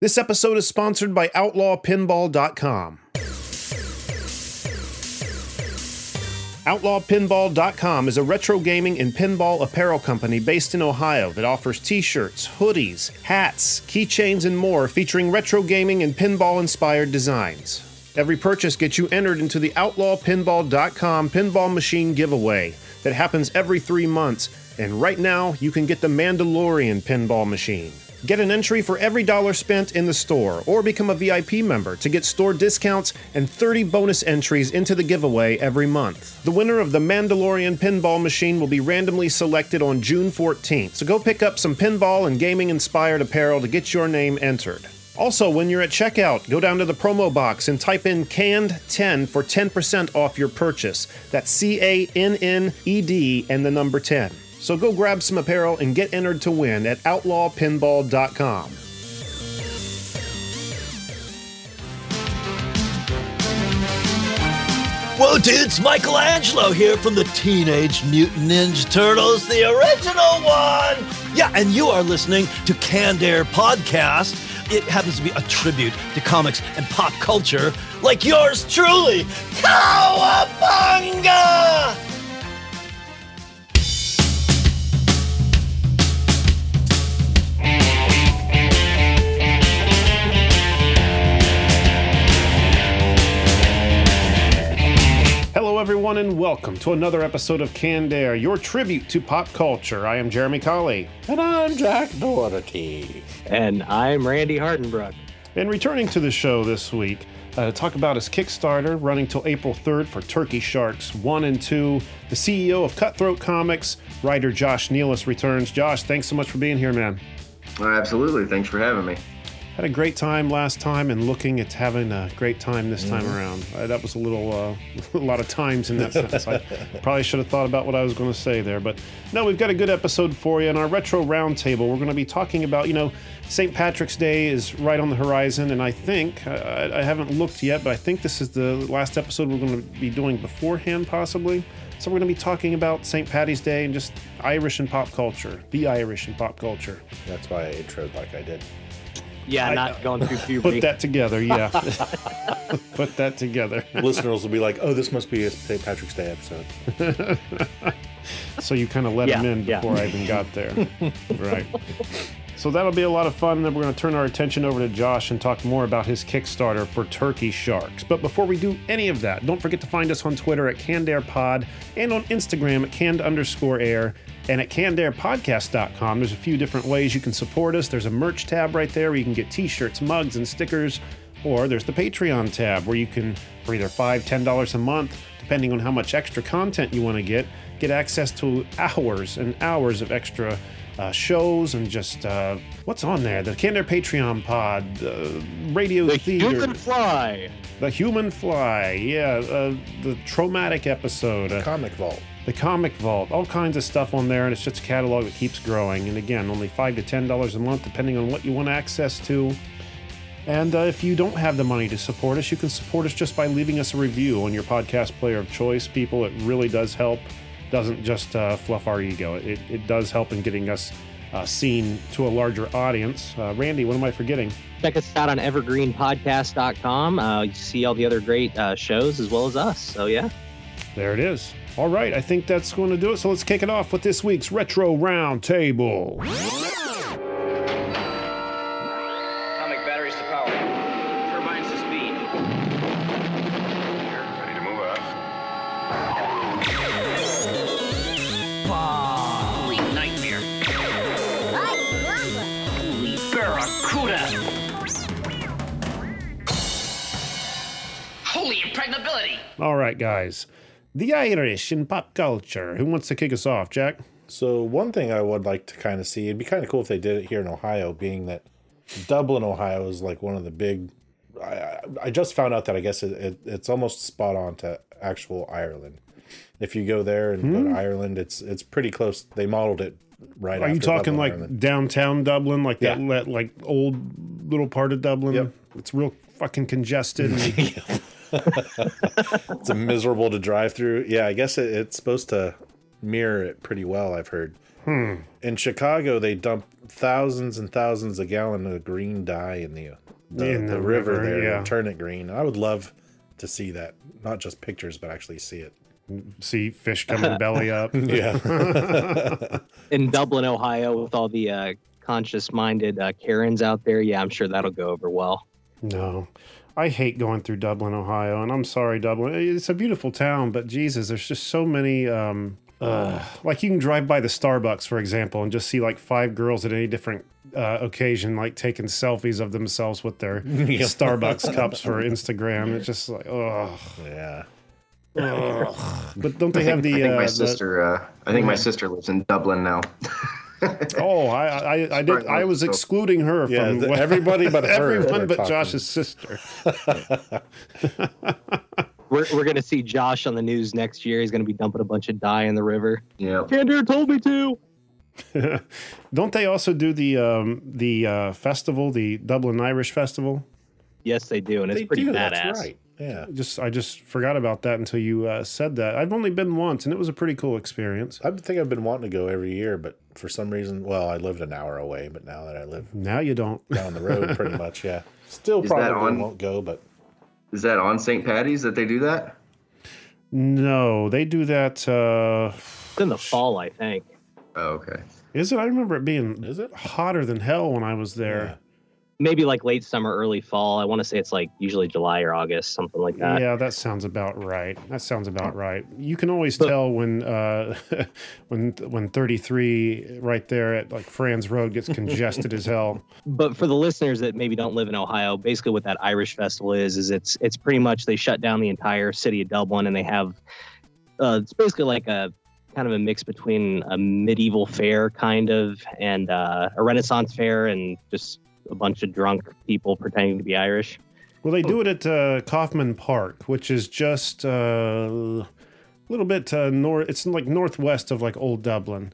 This episode is sponsored by OutlawPinball.com. OutlawPinball.com is a retro gaming and pinball apparel company based in Ohio that offers t shirts, hoodies, hats, keychains, and more featuring retro gaming and pinball inspired designs. Every purchase gets you entered into the OutlawPinball.com pinball machine giveaway that happens every three months, and right now you can get the Mandalorian pinball machine. Get an entry for every dollar spent in the store, or become a VIP member to get store discounts and 30 bonus entries into the giveaway every month. The winner of the Mandalorian pinball machine will be randomly selected on June 14th, so go pick up some pinball and gaming inspired apparel to get your name entered. Also, when you're at checkout, go down to the promo box and type in canned 10 for 10% off your purchase. That's C A N N E D and the number 10. So go grab some apparel and get entered to win at outlawpinball.com. Whoa, dudes, Michelangelo here from the Teenage Mutant Ninja Turtles, the original one. Yeah, and you are listening to Canned Air Podcast. It happens to be a tribute to comics and pop culture, like yours truly, Cowabunga! Everyone, and welcome to another episode of Canned Air, your tribute to pop culture. I am Jeremy Colley. And I'm Jack Doherty. And I'm Randy Hardenbrook. And returning to the show this week uh, to talk about his Kickstarter running till April 3rd for Turkey Sharks 1 and 2, the CEO of Cutthroat Comics, writer Josh Nealis returns. Josh, thanks so much for being here, man. Uh, absolutely. Thanks for having me. Had a great time last time, and looking at having a great time this time around. Uh, that was a little, uh, a lot of times in that sense. I probably should have thought about what I was going to say there, but no, we've got a good episode for you. In our retro roundtable, we're going to be talking about, you know, St. Patrick's Day is right on the horizon, and I think I, I haven't looked yet, but I think this is the last episode we're going to be doing beforehand, possibly. So we're going to be talking about St. Patty's Day and just Irish and pop culture, the Irish and pop culture. That's why I introed like I did. Yeah, I- not going through puberty. Put that together, yeah. Put that together. Listeners will be like, oh, this must be a St. Patrick's Day episode. So you kind of let Yeah, him in yeah. before I even got there. right. So that'll be a lot of fun. Then we're going to turn our attention over to Josh and talk more about his Kickstarter for Turkey Sharks. But before we do any of that, don't forget to find us on Twitter at CannedAirPod and on Instagram at canned underscore air and at cannedairpodcast.com. There's a few different ways you can support us. There's a merch tab right there where you can get t-shirts, mugs, and stickers. Or there's the Patreon tab where you can, for either $5, $10 a month, depending on how much extra content you want to get, get access to hours and hours of extra uh, shows and just uh, what's on there? The Canned Air Patreon pod, uh, radio the theater, human fly. the Human Fly, yeah, uh, the traumatic episode, uh, Comic Vault. the Comic Vault, all kinds of stuff on there, and it's just a catalog that keeps growing. And again, only five to ten dollars a month, depending on what you want access to. And uh, if you don't have the money to support us, you can support us just by leaving us a review on your podcast player of choice. People, it really does help. Doesn't just uh, fluff our ego. It, it does help in getting us uh, seen to a larger audience. Uh, Randy, what am I forgetting? Check us out on evergreenpodcast.com. Uh, you see all the other great uh, shows as well as us. So, yeah. There it is. All right, I think that's going to do it. So let's kick it off with this week's Retro Roundtable. Guys. The Irish in pop culture. Who wants to kick us off, Jack? So one thing I would like to kind of see, it'd be kind of cool if they did it here in Ohio, being that Dublin, Ohio is like one of the big. I, I- just found out that I guess it, it, it's almost spot on to actual Ireland. If you go there and go to Ireland, it's it's pretty close. They modeled it right. Hmm? Are you talking Dublin, like Ireland. downtown Dublin, like that, Yeah. that like old little part of Dublin? Yep. It's real fucking congested. and- it's a miserable to drive through. Yeah, I guess it, it's supposed to mirror it pretty well. I've heard. Hmm. In Chicago, they dump thousands and thousands of gallons of green dye in the the, In the, the river, river, there yeah. and turn it green. I would love to see that, not just pictures, but actually see it. See fish coming belly up. Yeah, In Dublin, Ohio, with all the uh, conscious-minded uh, Karens out there, yeah, I'm sure that'll go over well. No. I hate going through Dublin, Ohio, and I'm sorry, Dublin. It's a beautiful town, but Jesus, there's just so many. Um, uh, like you can drive by the Starbucks, for example, and just see like five girls at any different uh, occasion, like taking selfies of themselves with their Starbucks cups for Instagram. It's just like, oh, yeah. but don't they I have think, the? I think uh, my the- sister. Uh, I think my sister lives in Dublin now. oh, I, I, I did. I was excluding her Yeah, from the- everybody but her everyone but talking. Josh's sister. We're, we're going to see Josh on the news next year. He's going to be dumping a bunch of dye in the river. yeah. Kander told me to. Don't they also do the um, the uh, festival, the Dublin Irish Festival? Yes, they do, and it's They pretty do. badass. That's right. Yeah, Just I just forgot about that until you uh, said that. I've only been once, and it was a pretty cool experience. I think I've been wanting to go every year, but for some reason, well, I lived an hour away, but now that I live Now you don't. down the road, pretty much, yeah, still Is probably on? won't go, but Is that on St. Patty's that they do that? No, they do that. Uh, It's in the fall, I think. Oh, okay. is it? I remember it being Is it? hotter than hell when I was there. Maybe like late summer, early fall. I want to say it's like usually July or August, something like that. Yeah, that sounds about right. That sounds about right. You can always But- tell when uh, when when 33 right there at like Frantz Road gets congested as hell. But for the listeners that maybe don't live in Ohio, basically what that Irish festival is is it's it's pretty much they shut down the entire city of Dublin and they have uh, it's basically like a kind of a mix between a medieval fair kind of and uh, a Renaissance fair and just a bunch of drunk people pretending to be Irish. Well, they do it at uh, Coffman Park, which is just uh, a little bit uh, north. It's like northwest of like Old Dublin.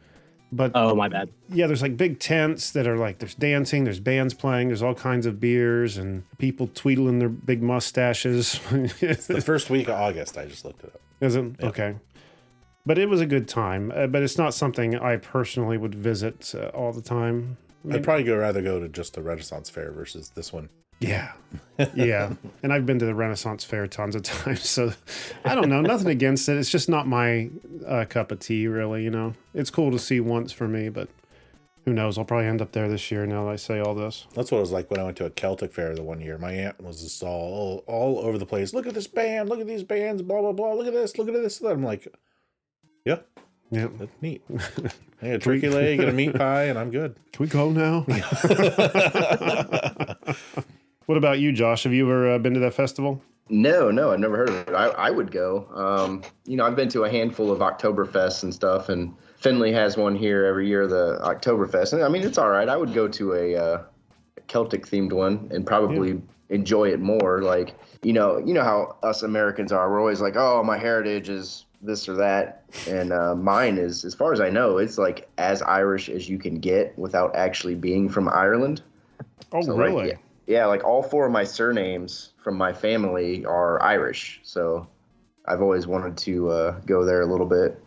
But Oh my bad. yeah, there's like big tents that are like there's dancing, there's bands playing, there's all kinds of beers and people tweedling their big mustaches. the first week of August, I just looked it up. Is it okay? But it was a good time. Uh, but it's not something I personally would visit uh, all the time. I'd probably go rather go to just the Renaissance Fair versus this one. Yeah, yeah. And I've been to the Renaissance Fair tons of times, so I don't know. Nothing against it. It's just not my uh, cup of tea, really. You know, it's cool to see once for me, but who knows? I'll probably end up there this year. Now that I say all this. That's what it was like when I went to a Celtic fair the one year. My aunt was just all all over the place. Look at this band. Look at these bands. Blah blah blah. Look at this. Look at this. I'm like, yeah, Yeah. that's neat. I got a turkey leg and a meat pie, and I'm good. Can we go now? what about you, Josh? Have you ever uh, been to that festival? No, no, I've never heard of it. I, I would go. Um, you know, I've been to a handful of Oktoberfests and stuff, and Findlay has one here every year, the Oktoberfest. And I mean, it's all right. I would go to a uh, Celtic themed one and probably enjoy it more. Like, you know, you know how us Americans are. We're always like, oh, my heritage is this or that, and uh, mine is, as far as I know, it's like as Irish as you can get without actually being from Ireland. Oh, So, like, really? yeah, yeah, like all four of my surnames from my family are Irish. So I've always wanted to uh, go there a little bit.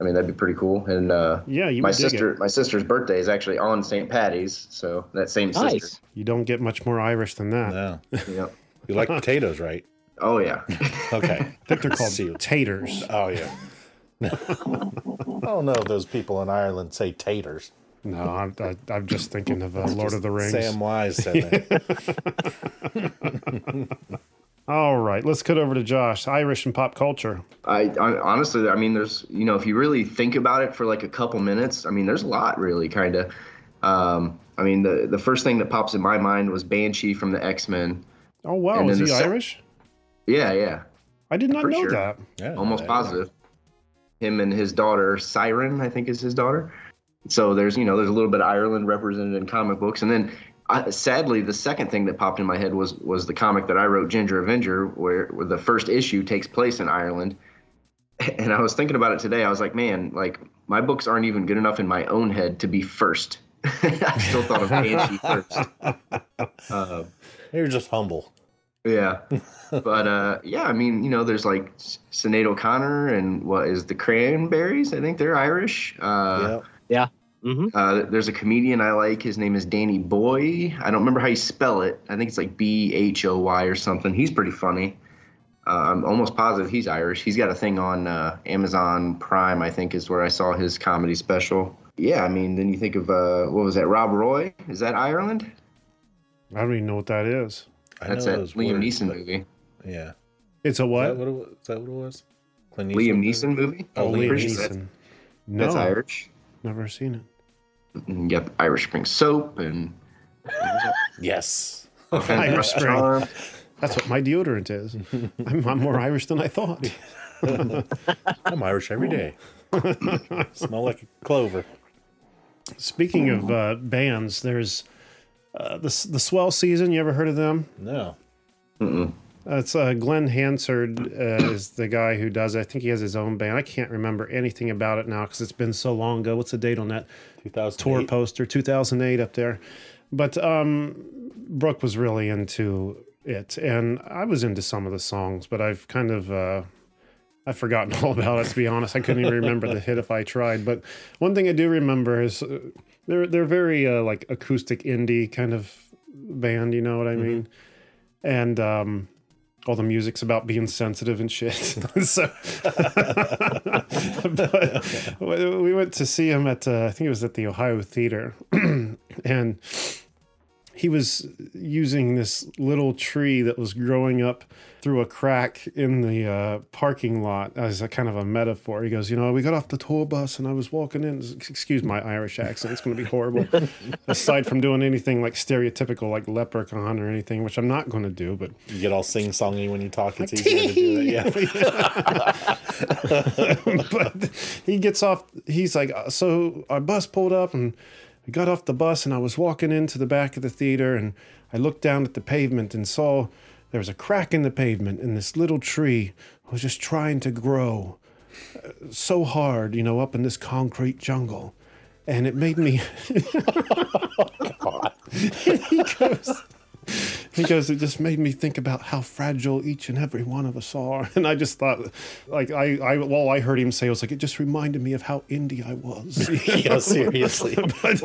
I mean, that'd be pretty cool. And uh, Yeah, you my sister, my sister's birthday is actually on St. Patty's. So that same Nice. sister. You don't get much more Irish than that. No, Yeah. you like potatoes, right? Oh yeah. Okay. I think they're called See taters. Oh yeah. I don't know if those people in Ireland say taters. No, I'm, I, I'm just thinking of uh, Lord of the Rings. Samwise said that. All right, let's cut over to Josh. Irish and pop culture. I, I honestly, I mean, there's, you know, if you really think about it for like a couple minutes, I mean, there's a lot really kind of. Um, I mean, the the first thing that pops in my mind was Banshee from the X Men. Oh wow, And is he the sec- Irish? Yeah, yeah. I did not For know sure. that. Yeah, almost yeah. positive. Him and his daughter Siryn, I think is his daughter. So there's you know there's a little bit of Ireland represented in comic books, and then I, sadly, the second thing that popped in my head was was the comic that I wrote, Ginger Avenger, where, where the first issue takes place in Ireland. And I was thinking about it today. I was like, man, like my books aren't even good enough in my own head to be first. I still thought of Banshee first. Uh, You're just humble. Yeah, but uh, yeah, I mean, you know, there's like Sinead O'Connor and what is the Cranberries? I think they're Irish. Uh, yeah. hmm uh, there's a comedian I like. His name is Danny Bhoy. I don't remember how you spell it. I think it's like B H O Y or something. He's pretty funny. Uh, I'm almost positive he's Irish. He's got a thing on uh, Amazon Prime, I think, is where I saw his comedy special. Yeah, I mean, then you think of uh, what was that? Rob Roy? Is that Ireland? I don't even know what that is. I That's know that it Liam weird, Neeson but- movie. Yeah. It's a what? Is that what it was? Is that what it was? Clint Liam movie? Neeson movie? Oh, Oh, Liam Liam Neeson. sure Neeson. That's No, Irish. never seen it. Yep, Irish Spring Soap and Yes. Irish Spring. That's what my deodorant is. I'm, I'm more Irish than I thought. I'm Irish every day. Smell like a clover. Speaking of uh, bands, there's uh, the the Swell Season. You ever heard of them? No. It's uh, Glen Hansard uh, is the guy who does it. I think he has his own band. I can't remember anything about it now because it's been so long ago. What's the date on that 2008. tour poster? 2008 up there. But um, Brooke was really into it, and I was into some of the songs, but I've kind of uh, I've forgotten all about it. To be honest, I couldn't even remember the hit if I tried. But one thing I do remember is uh, they're they're very uh, like acoustic indie kind of band. You know what I mean? And um, all the music's about being sensitive and shit. so, but we went to see him at uh, I think it was at the Ohio Theater, and he was using this little tree that was growing up through a crack in the uh, parking lot as a kind of a metaphor. He goes, you know, we got off the tour bus and I was walking in. Excuse my Irish accent; it's going to be horrible. Aside from doing anything like stereotypical, like leprechaun or anything, which I'm not going to do, but You get all sing songy when you talk. It's easier to do that. Yeah. but he gets off. He's like, "Uh, so our bus pulled up and we got off the bus and I was walking into the back of the theater and I looked down at the pavement and saw there was a crack in the pavement and this little tree was just trying to grow uh, so hard, you know, up in this concrete jungle. And it made me. he goes, he goes, it just made me think about how fragile each and every one of us are. And I just thought, like, I, I, well, I heard him say, I was like, it just reminded me of how indie I was. yeah, seriously. but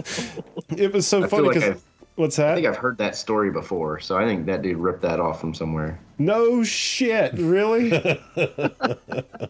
it was so I funny because, I've- what's I think I've heard that story before, so I think that dude ripped that off from somewhere. no shit, really?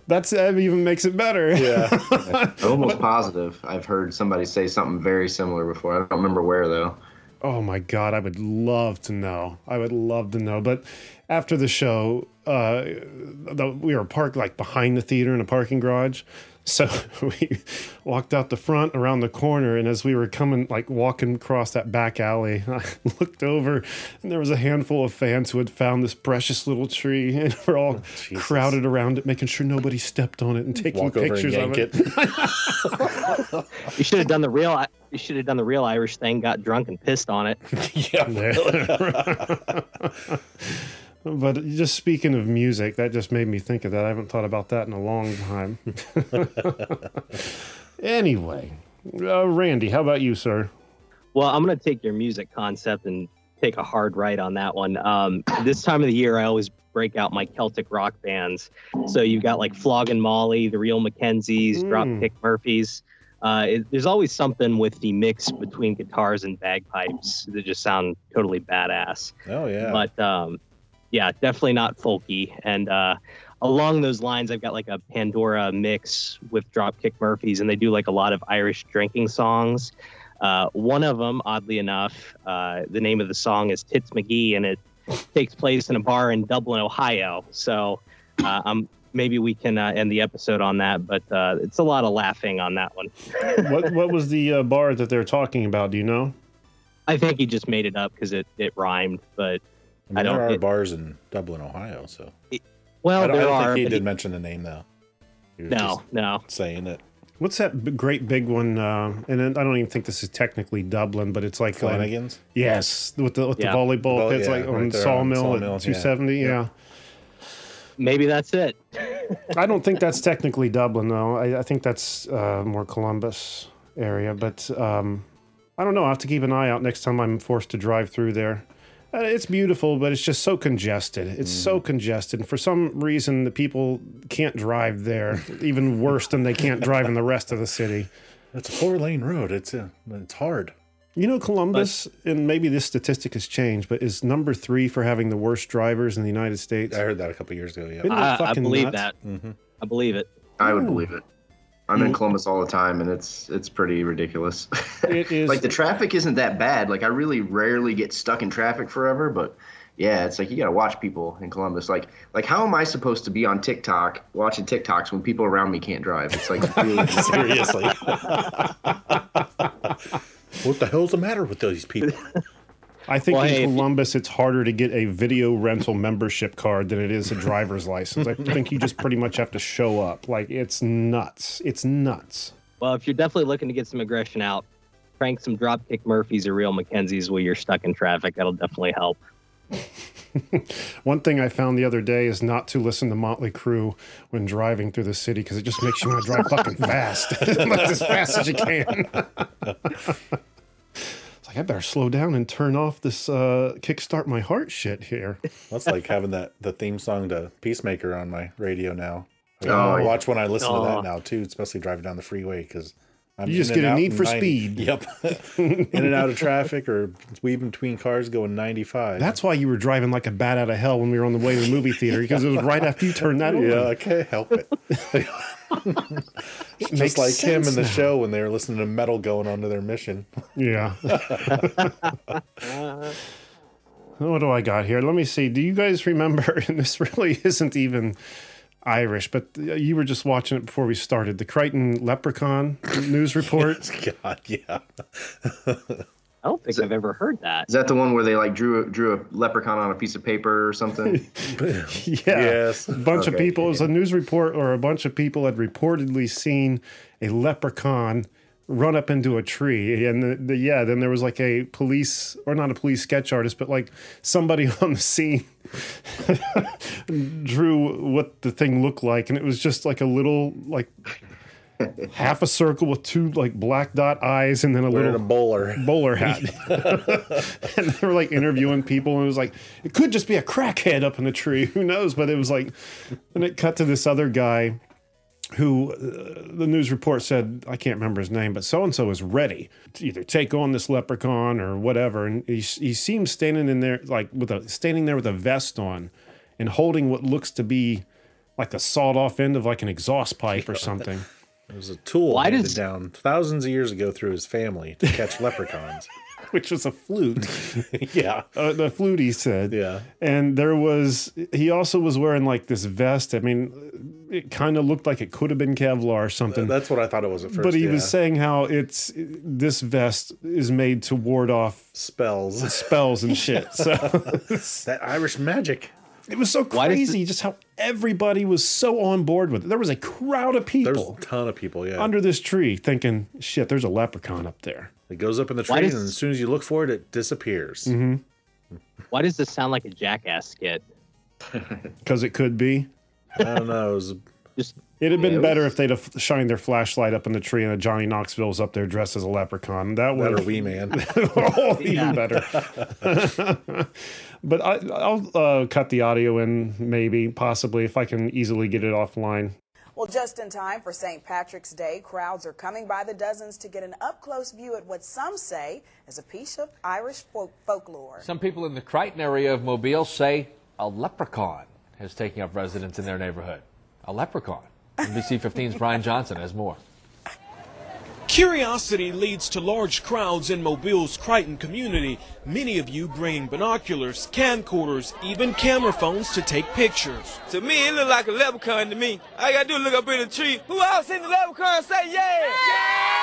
That's, that even makes it better. Yeah. Almost positive I've heard somebody say something very similar before. I don't remember where though. Oh my god, I would love to know. I would love to know. But after the show, uh, the, we were parked like behind the theater in a parking garage. So we walked out the front around the corner, and as we were coming, like walking across that back alley, I looked over, and there was a handful of fans who had found this precious little tree, and we're all crowded around it, making sure nobody stepped on it and taking Walk over and pictures of it. it. You should have done the real. You should have done the real Irish thing. Got drunk and pissed on it. yeah. But just speaking of music, that just made me think of that. I haven't thought about that in a long time. anyway, uh, Randy, how about you, sir? Well, I'm going to take your music concept and take a hard right on that one. Um, this time of the year, I always break out my Celtic rock bands. So you've got like Flogging Molly, the Real McKenzies, Mm. Dropkick Murphys. Uh, it, there's always something with the mix between guitars and bagpipes that just sound totally badass. Oh yeah. But um, yeah, definitely not folky. And uh, along those lines, I've got like a Pandora mix with Dropkick Murphys, and they do like a lot of Irish drinking songs. Uh, one of them, oddly enough, uh, the name of the song is Tits McGee, and it takes place in a bar in Dublin, Ohio. So uh, um, maybe we can uh, end the episode on that, but uh, it's a lot of laughing on that one. what what was the uh, bar that they're talking about? Do you know? I think he just made it up because it, it rhymed, but I, mean, I don't- there are it- bars in Dublin, Ohio, so well, I don't, I there don't are. think he did he- mention the name though. No, no. saying it. What's that great big one? Uh, and then I don't even think this is technically Dublin, but it's like um, Flanagan's. yes, with the with Yeah. the volleyball Vol- pits, yeah, like right on there on Sawmill, Sawmill, at yeah. 270. Yeah. Maybe that's it. I don't think that's technically Dublin, though. I, I think that's uh, more Columbus area. But um, I don't know. I have to keep an eye out next time I'm forced to drive through there. Uh, it's beautiful, but it's just so congested. It's so congested. And for some reason, the people can't drive there, even worse than they can't drive in the rest of the city. It's a four lane road. It's uh, it's hard. You know, Columbus, and maybe this statistic has changed, but is number three for having the worst drivers in the United States. I heard that a couple years ago. Yeah. I, I believe nuts? that. Mm-hmm. I believe it. I would believe it. I'm in mm. Columbus all the time, and it's it's pretty ridiculous. It is- like the traffic isn't that bad. Like I really rarely get stuck in traffic forever, but yeah, it's like you gotta watch people in Columbus. Like like how am I supposed to be on TikTok watching TikToks when people around me can't drive? It's like really Seriously. what the hell's the matter with these people? I think Well, in hey, if you- Columbus, it's harder to get a video rental membership card than it is a driver's license. I think you just pretty much have to show up. Like it's nuts. It's nuts. Well, if you're definitely looking to get some aggression out, crank some dropkick Murphys or real McKenzies while you're stuck in traffic. That'll definitely help. One thing I found the other day is not to listen to Motley Crue when driving through the city because it just makes you want to drive fucking fast, like as fast as you can. it's like I better slow down and turn off this uh, kickstart my heart shit here. That's like having that the theme song to Peacemaker on my radio now. I Oh, yeah. watch when I listen to Oh. that now too, especially driving down the freeway because I'm You just get a need for speed. Yep, in and out of traffic or weaving between cars going 95. That's why you were driving like a bat out of hell when we were on the way to the movie theater because it was right after you turned that on. yeah, I can't help it. Makes Just like him in the now. show when they were listening to metal going on to their mission. Yeah. what do I got here? Let me see. Do you guys remember? And this really isn't even Irish, but uh, you were just watching it before we started. The Crichton Leprechaun news report. God, yeah. I don't think I've ever heard that. Is that the one where they like drew a, drew a leprechaun on a piece of paper or something? Yeah. Yes. A bunch of people, it was a news report, or a bunch of people had reportedly seen a leprechaun run up into a tree. And the, the, yeah, then there was like a police, or not a police sketch artist, but like somebody on the scene drew what the thing looked like. And it was just like a little, like, half a circle with two like black dot eyes and then a Wearing a little bowler. bowler hat. and they were like interviewing people, and it was like, it could just be a crackhead up in the tree. Who knows? But it was like, and it cut to this other guy who uh, the news report said, I can't remember his name, but so and so is ready to either take on this leprechaun or whatever. And he, he seems standing in there, like with a standing there with a vest on and holding what looks to be like a sawed off end of like an exhaust pipe or something. It was a tool Why handed does- down thousands of years ago through his family to catch leprechauns. Which was a flute. yeah. uh, the flute he said Yeah. and there was he also was wearing like this vest i mean it kind of looked like it could have been kevlar or something That's what I thought it was at first. but he yeah. was saying how it's this vest is made to ward off spells. spells and shit so that Irish magic. it was so Why does crazy just how everybody was so on board with it there was a crowd of people. There's people a ton of people, yeah. under this tree thinking shit there's a leprechaun up there it goes up in the trees, does- and as soon as you look for it, it disappears. Mm-hmm. Why does this sound like a jackass skit? because it could be I don't know. It was Just It'd have been Yeah, it better was- if they'd have shined their flashlight up in the tree and a Johnny Knoxville was up there dressed as a leprechaun. That would better have wee man. oh, even better. but I, I'll uh, cut the audio in, maybe, possibly, if I can easily get it offline. Well, just in time for St. Patrick's Day, crowds are coming by the dozens to get an up close view at what some say is a piece of Irish folk- folklore. Some people in the Crichton area of Mobile say a leprechaun has taken up residence in their neighborhood. A leprechaun. NBC 15's Brian Johnson has more. Curiosity leads to large crowds in Mobile's Crichton community, many of you bringing binoculars, camcorders, even camera phones to take pictures. To me, it look like a leprechaun to me. All I gotta do is look up in the tree. Who else in the leprechaun? Say yeah!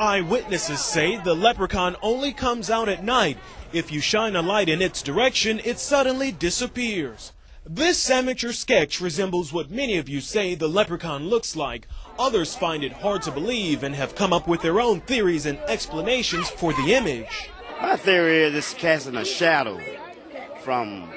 Eyewitnesses say the leprechaun only comes out at night. If you shine a light in its direction, it suddenly disappears. This amateur sketch resembles what many of you say the leprechaun looks like. Others find it hard to believe and have come up with their own theories and explanations for the image. My theory is it's casting a shadow from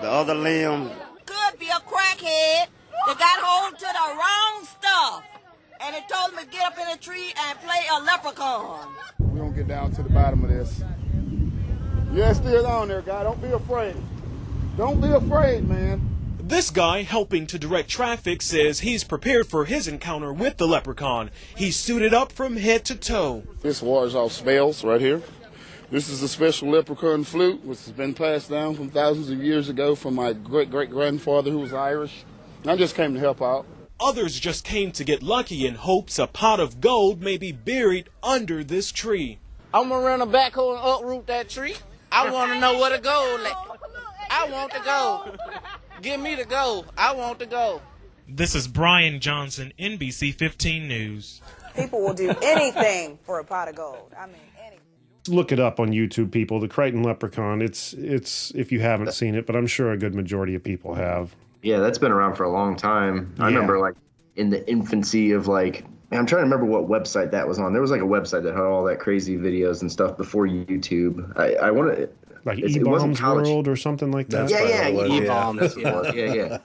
the other limb. Could be a crackhead that got hold to the wrong stuff. And it told him to get up in a tree and play a leprechaun. We're gonna get down to the bottom of this. Yeah, it's still on there, guy. Don't be afraid. Don't be afraid, man. This guy helping to direct traffic says he's prepared for his encounter with the leprechaun. He's suited up from head to toe. This wars off smells right here. This is a special leprechaun flute, which has been passed down from thousands of years ago from my great great grandfather who was Irish. I just came to help out. Others just came to get lucky in hopes a pot of gold may be buried under this tree. I'm gonna run a backhoe and uproot that tree. I want to know where the gold at. I want the gold. Give me the gold. I want the gold. This is Brian Johnson, NBC 15 News. People will do anything for a pot of gold. I mean, anything. Look it up on YouTube, people. The Crichton Leprechaun. It's it's if you haven't seen it, but I'm sure a good majority of people have. Yeah, that's been around for a long time. I Yeah. remember like in the infancy of like man, I'm trying to remember what website that was on. There was like a website that had all that crazy videos and stuff before YouTube. I, I want to Like it E wasn't Bombs college. World or something like that. yeah, yeah, E yeah. bombs. Yeah. yeah, yeah.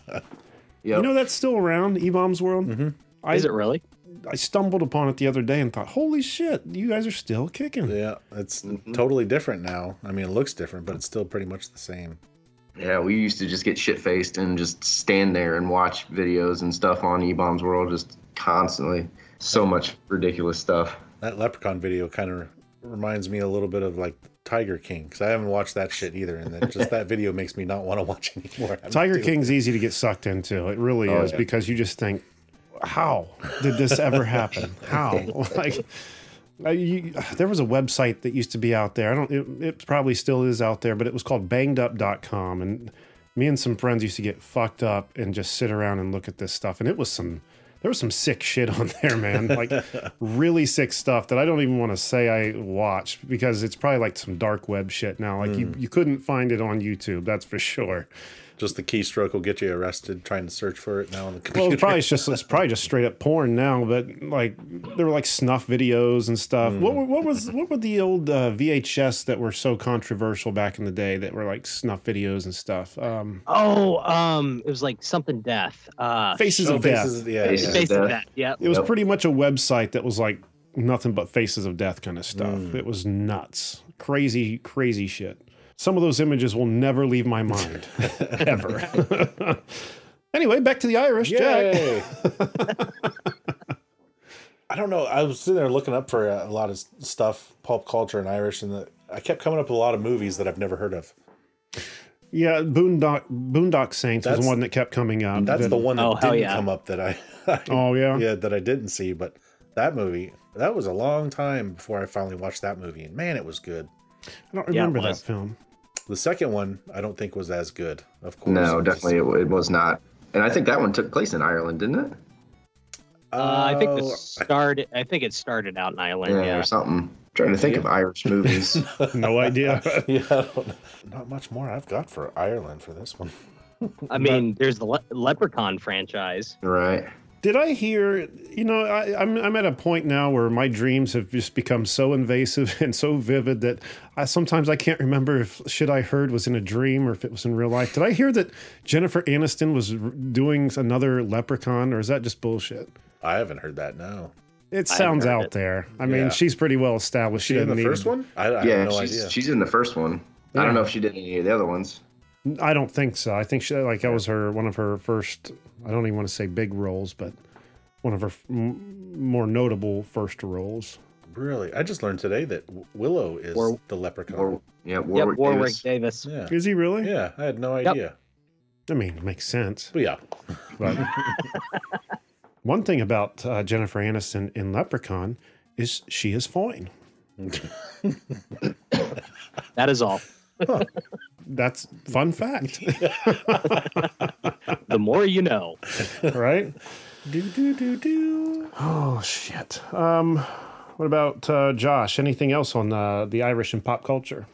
Yep. You know that's still around, E Bombs World. Mm-hmm. I, Is it really? I stumbled upon it the other day and thought, "Holy shit, you guys are still kicking!" Yeah, it's Mm-hmm. totally different now. I mean, it looks different, but it's still pretty much the same. Yeah, we used to just get shit faced and just stand there and watch videos and stuff on E Bombs World just constantly. So much ridiculous stuff. That Leprechaun video kind of reminds me a little bit of like Tiger King because I haven't watched that shit either, and then just that video makes me not want to watch anymore. I'm Tiger doing- King's easy to get sucked into. It really Oh, is yeah. because you just think, "How did this ever happen? How?" like. Uh, you, there was a website that used to be out there. I don't. It, it probably still is out there, but it was called BangedUp.com, and me and some friends used to get fucked up and just sit around and look at this stuff. And it was some. There was some sick shit on there, man. Like really sick stuff that I don't even want to say I watched because it's probably like some dark web shit now. Like you, you couldn't find it on YouTube, that's for sure. Just the keystroke will get you arrested trying to search for it now on the computer. Well, it's probably just it's probably just straight up porn now, but like there were like snuff videos and stuff. What were, what was what were the old uh, VHS that were so controversial back in the day that were like snuff videos and stuff? Um, Oh, um, it was like something death. Uh, Faces Oh, of Death. Faces- yeah, Faces yeah. Faces of Death. Death. Yep. It was Yep. pretty much a website that was like nothing but Faces of Death kind of stuff. Mm. It was nuts, crazy, crazy shit. Some of those images will never leave my mind, ever. anyway, back to the Irish. Jack. Yay! I don't know. I was sitting there looking up for a, a lot of stuff, pulp culture and Irish, and the, I kept coming up with a lot of movies that I've never heard of. Yeah, Boondock Boondock Saints was That's- one that kept coming up. That's That- the one that Oh, didn't yeah. come up that I, Oh yeah. yeah, that I didn't see. But that movie, that was a long time before I finally watched that movie, and man, it was good. I don't Yeah, remember that film. The second one, I don't think was as good. Of course, No, It's- definitely it, it was not. And I think that one took place in Ireland, didn't it? Uh, I think the Oh, start. I think it started out in Ireland. Yeah, Yeah. or something. trying to think of Irish movies. No idea. yeah, don't much more I've got for Ireland for this one. I mean, there's the Le- Leprechaun franchise. right. Did I hear? You know, I, I'm I'm at a point now where my dreams have just become so invasive and so vivid that I sometimes I can't remember if shit I heard was in a dream or if it was in real life. Did I hear that Jennifer Aniston was doing another Leprechaun, or is that just bullshit? I haven't heard that. No, It sounds out it. there. I mean, Yeah. she's pretty well established. she in the first need- one. I, I yeah, have no she's, idea. she's in the first one. I don't know if she did any of the other ones. I don't think so. I think she like that was her one of her first. I don't even want to say big roles, but one of her f- m- more notable first roles. Really, I just learned today that Willow is War- the leprechaun. War, yeah, Yep, Warwick, Warwick Davis. Davis. yeah, Is he really? yeah, I had no Yep. idea. I mean, it makes sense. But yeah, But one thing about uh, Jennifer Aniston in Leprechaun is she is fine. That is all. That's fun fact, The more you know. right? do do do do. Oh shit. Um, what about uh, Josh? Anything else on uh, the Irish and pop culture?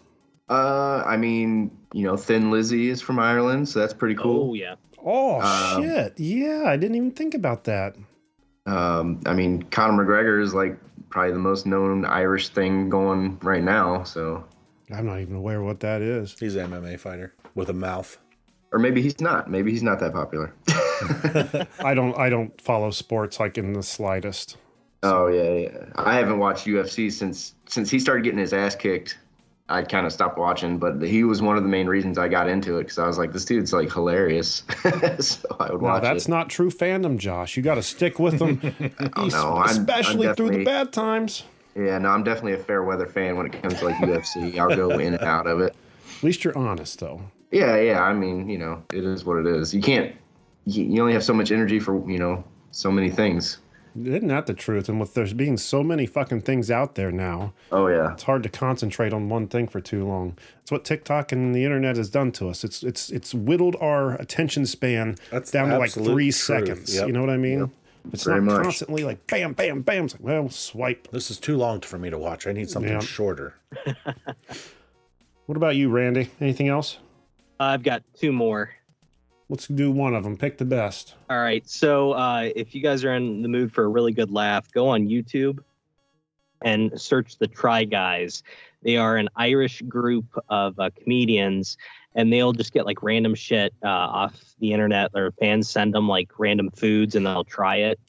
Uh, I mean, you know, Thin Lizzy is from Ireland, so that's pretty cool. Oh yeah. Oh Um, shit! Yeah, I didn't even think about that. Um, I mean, Conor McGregor is like probably the most known Irish thing going right now. So, I'm not even aware what that is. He's an MMA fighter with a mouth. or maybe he's not. Maybe he's not that popular. I don't. I don't follow sports like in the slightest. Oh yeah, yeah. I haven't watched UFC since since he started getting his ass kicked. I kind of stopped watching, but he was one of the main reasons I got into it because I was like, this dude's like hilarious. so I would No, watch that's it. not true fandom, Josh. You got to stick with them, Oh, no, I'm- I'm especially through the bad times. Yeah, no, I'm definitely a fair weather fan when it comes to like UFC. I'll go in and out of it. At least you're honest, though. Yeah, yeah. I mean, you know, it is what it is. You can't. You, you only have so much energy for you know so many things. Isn't that the truth? And with there's being so many fucking things out there now, Oh yeah. it's hard to concentrate on one thing for too long. It's what TikTok and the internet has done to us. It's it's it's whittled our attention span That's down to like three truth. seconds. Yep. You know what I mean? It's Very not much. constantly like bam, bam, bam. It's like, well, swipe. This is too long for me to watch. I need something Yeah. shorter. What about you, Randy? Anything else? I've got two more. Let's do one of them. Pick the best. All right. So uh, if you guys are in the mood for a really good laugh, go on YouTube and search the Try Guys. They are an Irish group of uh, comedians, and they'll just get like random shit uh, off the internet. Their fans send them like random foods, and they'll try it.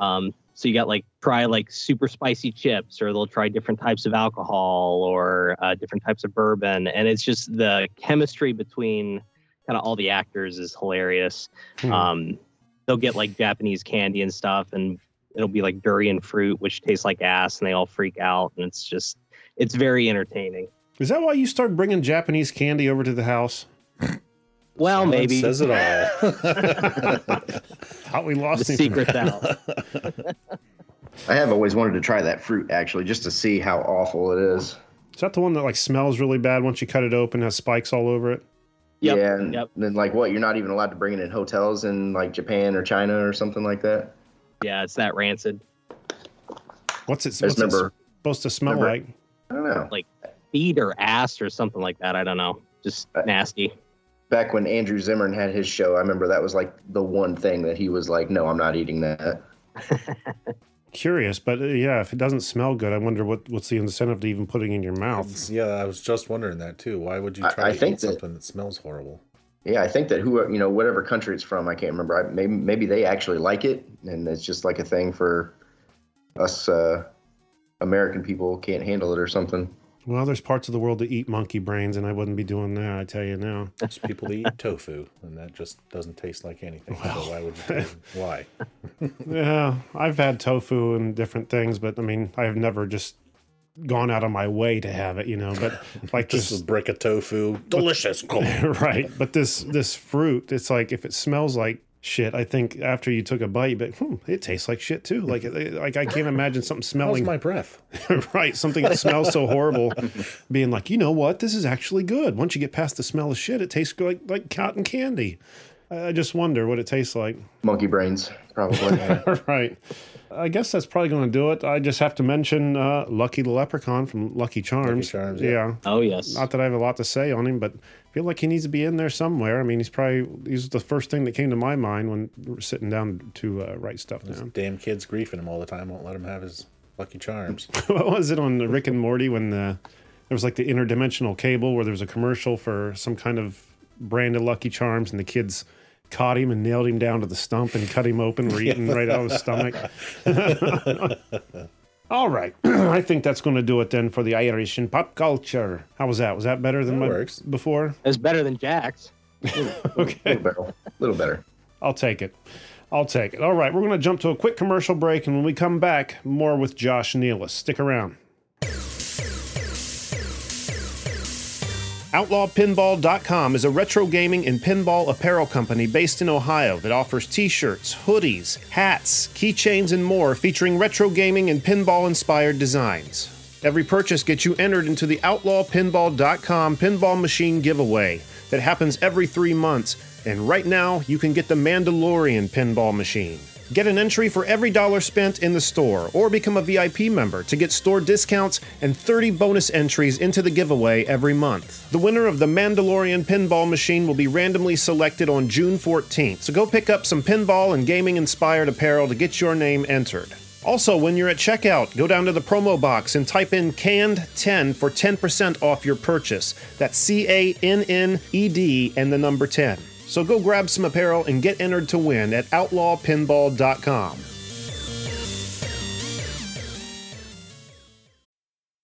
Um, so you got like try like super spicy chips, or they'll try different types of alcohol or uh, different types of bourbon, and it's just the chemistry between kind of all the actors is hilarious. Hmm. Um, they'll get like Japanese candy and stuff, and it'll be like durian fruit, which tastes like ass, and they all freak out, and it's just it's very entertaining. Is that why you start bringing Japanese candy over to the house? Well, Silence maybe says it all. Thought we lost the him. secret's out. I have always wanted to try that fruit actually, just to see how awful it is. Is that the one that like smells really bad once you cut it open, has spikes all over it? Yep, yeah, and yep. then like what? You're not even allowed to bring it in hotels in like Japan or China or something like that. Yeah, it's that rancid. What's it, just what's it supposed to smell remember- like? I don't know. Like feet or ass or something like that. I don't know. Just nasty. Back when Andrew Zimmern had his show, I remember that was like the one thing that he was like, "No, I'm not eating that." Curious, but uh, yeah, if it doesn't smell good, I wonder what what's the incentive to even putting it in your mouth. yeah, I was just wondering that too. Why would you I- try I to think eat that- something that smells horrible? Yeah, I think that who you know, whatever country it's from, I can't remember. I, maybe maybe they actually like it, and it's just like a thing for us uh, American people can't handle it or something. Well, there's parts of the world that eat monkey brains, and I wouldn't be doing that. I tell you now. There's people that eat tofu, and that just doesn't taste like anything. so why would you? Why? yeah, I've had tofu and different things, but I mean, I have never just gone out of my way to have it, you know. But like Just just a brick of tofu, delicious. right. But this this fruit, it's like if it smells like shit, I think after you took a bite, but hmm, it tastes like shit too. Like like I can't imagine something smelling my breath? right, something that smells so horrible, being like, you know what, this is actually good. Once you get past the smell of shit, it tastes like like cotton candy. I I just wonder what it tastes like. Monkey brains, probably. right. I guess that's probably going to do it. I just have to mention uh, Lucky the Leprechaun from Lucky Charms. Charms, yeah. yeah. Oh yes. Not that I have a lot to say on him, but I feel like he needs to be in there somewhere. I mean, he's probably he's the first thing that came to my mind when we're sitting down to uh, write stuff down. Damn kids griefing him all the time. Won't let him have his Lucky Charms. what was it on Rick and Morty when the there was like the interdimensional cable where there was a commercial for some kind of brand of Lucky Charms and the kids caught him and nailed him down to the stump and cut him open, were eating right out of his stomach. All right, I think that's going to do it then for the Irish and pop culture. How was that? Was that better than That my works. before? It's better than Jack's. Okay, little, better. little better. I'll take it. I'll take it. All right, we're going to jump to a quick commercial break, and when we come back, more with Josh Nealis. Stick around. OutlawPinball.com is a retro gaming and pinball apparel company based in Ohio that offers t shirts, hoodies, hats, keychains, and more featuring retro gaming and pinball inspired designs. Every purchase gets you entered into the OutlawPinball.com pinball machine giveaway that happens every three months, and right now you can get the Mandalorian pinball machine. Get an entry for every dollar spent in the store, or become a VIP member to get store discounts and 30 bonus entries into the giveaway every month. The winner of the Mandalorian pinball machine will be randomly selected on June 14th, so go pick up some pinball and gaming inspired apparel to get your name entered. Also, when you're at checkout, go down to the promo box and type in canned10 for 10% off your purchase. That's C A N N E D and the number 10. So go grab some apparel and get entered to win at outlawpinball.com.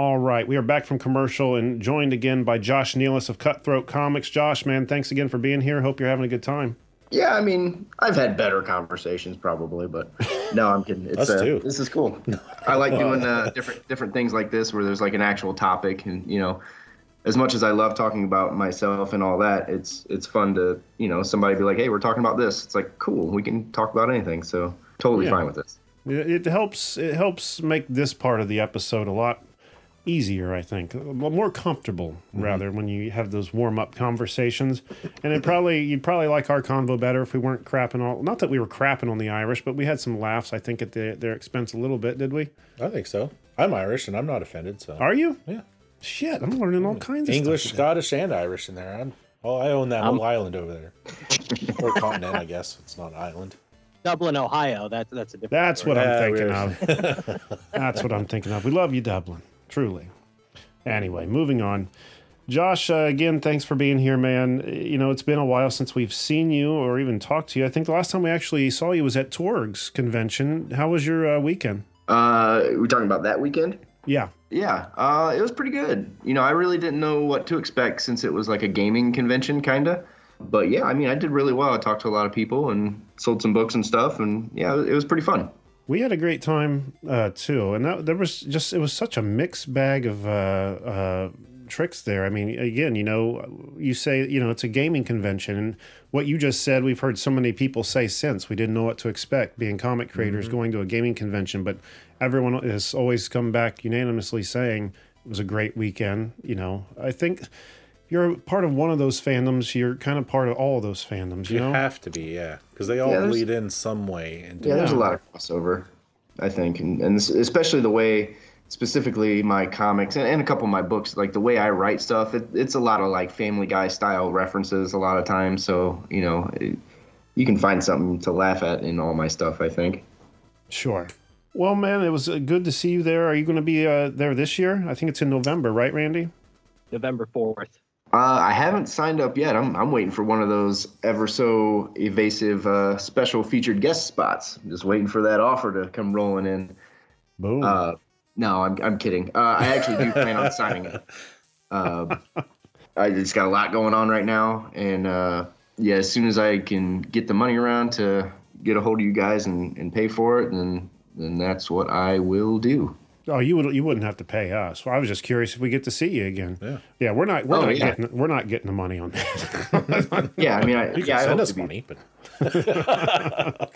All right, we are back from commercial and joined again by Josh Nealis of Cutthroat Comics. Josh, man, thanks again for being here. Hope you're having a good time. Yeah, I mean, I've had better conversations probably, but no, I'm kidding. It's, Us uh, too. This is cool. I like doing uh, different different things like this where there's like an actual topic, and you know, as much as I love talking about myself and all that, it's it's fun to you know somebody be like, hey, we're talking about this. It's like cool. We can talk about anything. So totally Yeah. fine with this. It it helps. It helps make this part of the episode a lot easier. I think, a lot more comfortable mm-hmm. rather when you have those warm up conversations. And it probably you'd probably like our convo better if we weren't crapping all. Not that we were crapping on the Irish, but we had some laughs. I think at the, their expense a little bit. Did we? I think so. I'm Irish and I'm not offended. So Are you? Yeah. Shit, I'm learning all mm. kinds of English. Scottish, and Irish in there. I'm, oh, I own that I'm- whole island over there, or continent, I guess. It's not an island. Dublin, Ohio. That's that's a different. That's story. what I'm Yeah, thinking of. That's what I'm thinking of. We love you, Dublin. Truly. Anyway, moving on. Josh, uh, again, thanks for being here, man. You know, it's been a while since we've seen you or even talked to you. I think the last time we actually saw you was at Torg's convention. How was your uh, weekend? Uh, we're talking about that weekend. Yeah. Yeah, uh, it was pretty good. You know, I really didn't know what to expect since it was like a gaming convention, kind of. But yeah, I mean, I did really well. I talked to a lot of people and sold some books and stuff, and yeah, it was pretty fun. We had a great time uh, too, and that, there was just it was such a mixed bag of uh, uh, tricks there. I mean, again, you know, you say you know it's a gaming convention, and what you just said, we've heard so many people say since we didn't know what to expect being comic creators going to a gaming convention, but everyone has always come back unanimously saying it was a great weekend. You know, I think you're part of one of those fandoms. You're kind of part of all of those fandoms. You, You know, have to be, yeah, because they all Yeah, bleed in some way. Into Yeah, there's a lot of crossover, I think, and, and especially the way, specifically my comics and, and a couple of my books, like the way I write stuff, it, it's a lot of like Family Guy style references a lot of times. So you know, it, you can find something to laugh at in all my stuff. I think. Sure. Well, man, it was uh, good to see you there. Are you going to be uh, there this year? I think it's in November, right, Randy? November fourth. Uh, I haven't signed up yet. I'm I'm waiting for one of those ever so evasive uh, special featured guest spots. Just waiting for that offer to come rolling in. Boom. Uh, no, I'm I'm kidding. Uh, I actually do plan on signing it. Uh, I just got a lot going on right now, and uh, yeah, as soon as I can get the money around to get a hold of you guys and, and pay for it, then then that's what I will do. Oh, you would you wouldn't have to pay us. Well, I was just curious if we get to see you again. Yeah. Yeah, we're not we're Oh, not yeah. getting we're not getting the money on that. Yeah, I mean, I, You can yeah, I send hope us money, but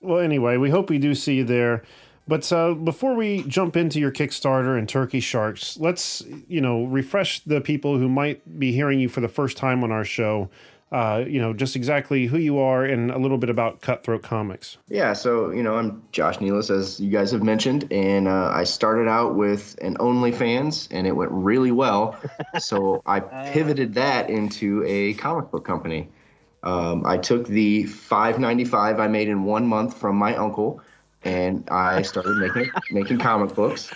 well, anyway, we hope we do see you there. But uh, before we jump into your Kickstarter and Turkey Sharks, let's you know refresh the people who might be hearing you for the first time on our show. Uh, you know, just exactly who you are and a little bit about Cutthroat Comics. Yeah, so you know, I'm Josh Nealis, as you guys have mentioned, and uh, I started out with an OnlyFans, and it went really well. so I pivoted that into a comic book company. Um, I took the 5.95 I made in one month from my uncle, and I started making making comic books.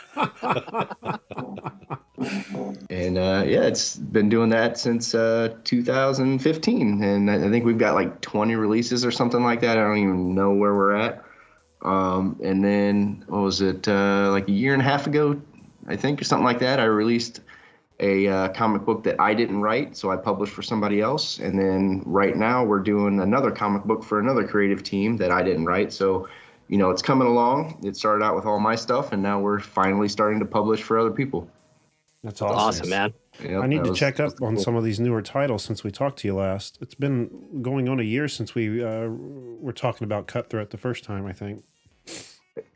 And uh, yeah, it's been doing that since uh, 2015, and I think we've got like 20 releases or something like that. I don't even know where we're at. Um, and then what was it? Uh, like a year and a half ago, I think, or something like that. I released a uh, comic book that I didn't write, so I published for somebody else. And then right now we're doing another comic book for another creative team that I didn't write. So, you know, it's coming along. It started out with all my stuff, and now we're finally starting to publish for other people. That's awesome, awesome man. Yep, I need to was- check up was on cool. some of these newer titles since we talked to you last. It's been going on a year since we uh, were talking about Cutthroat the first time, I think.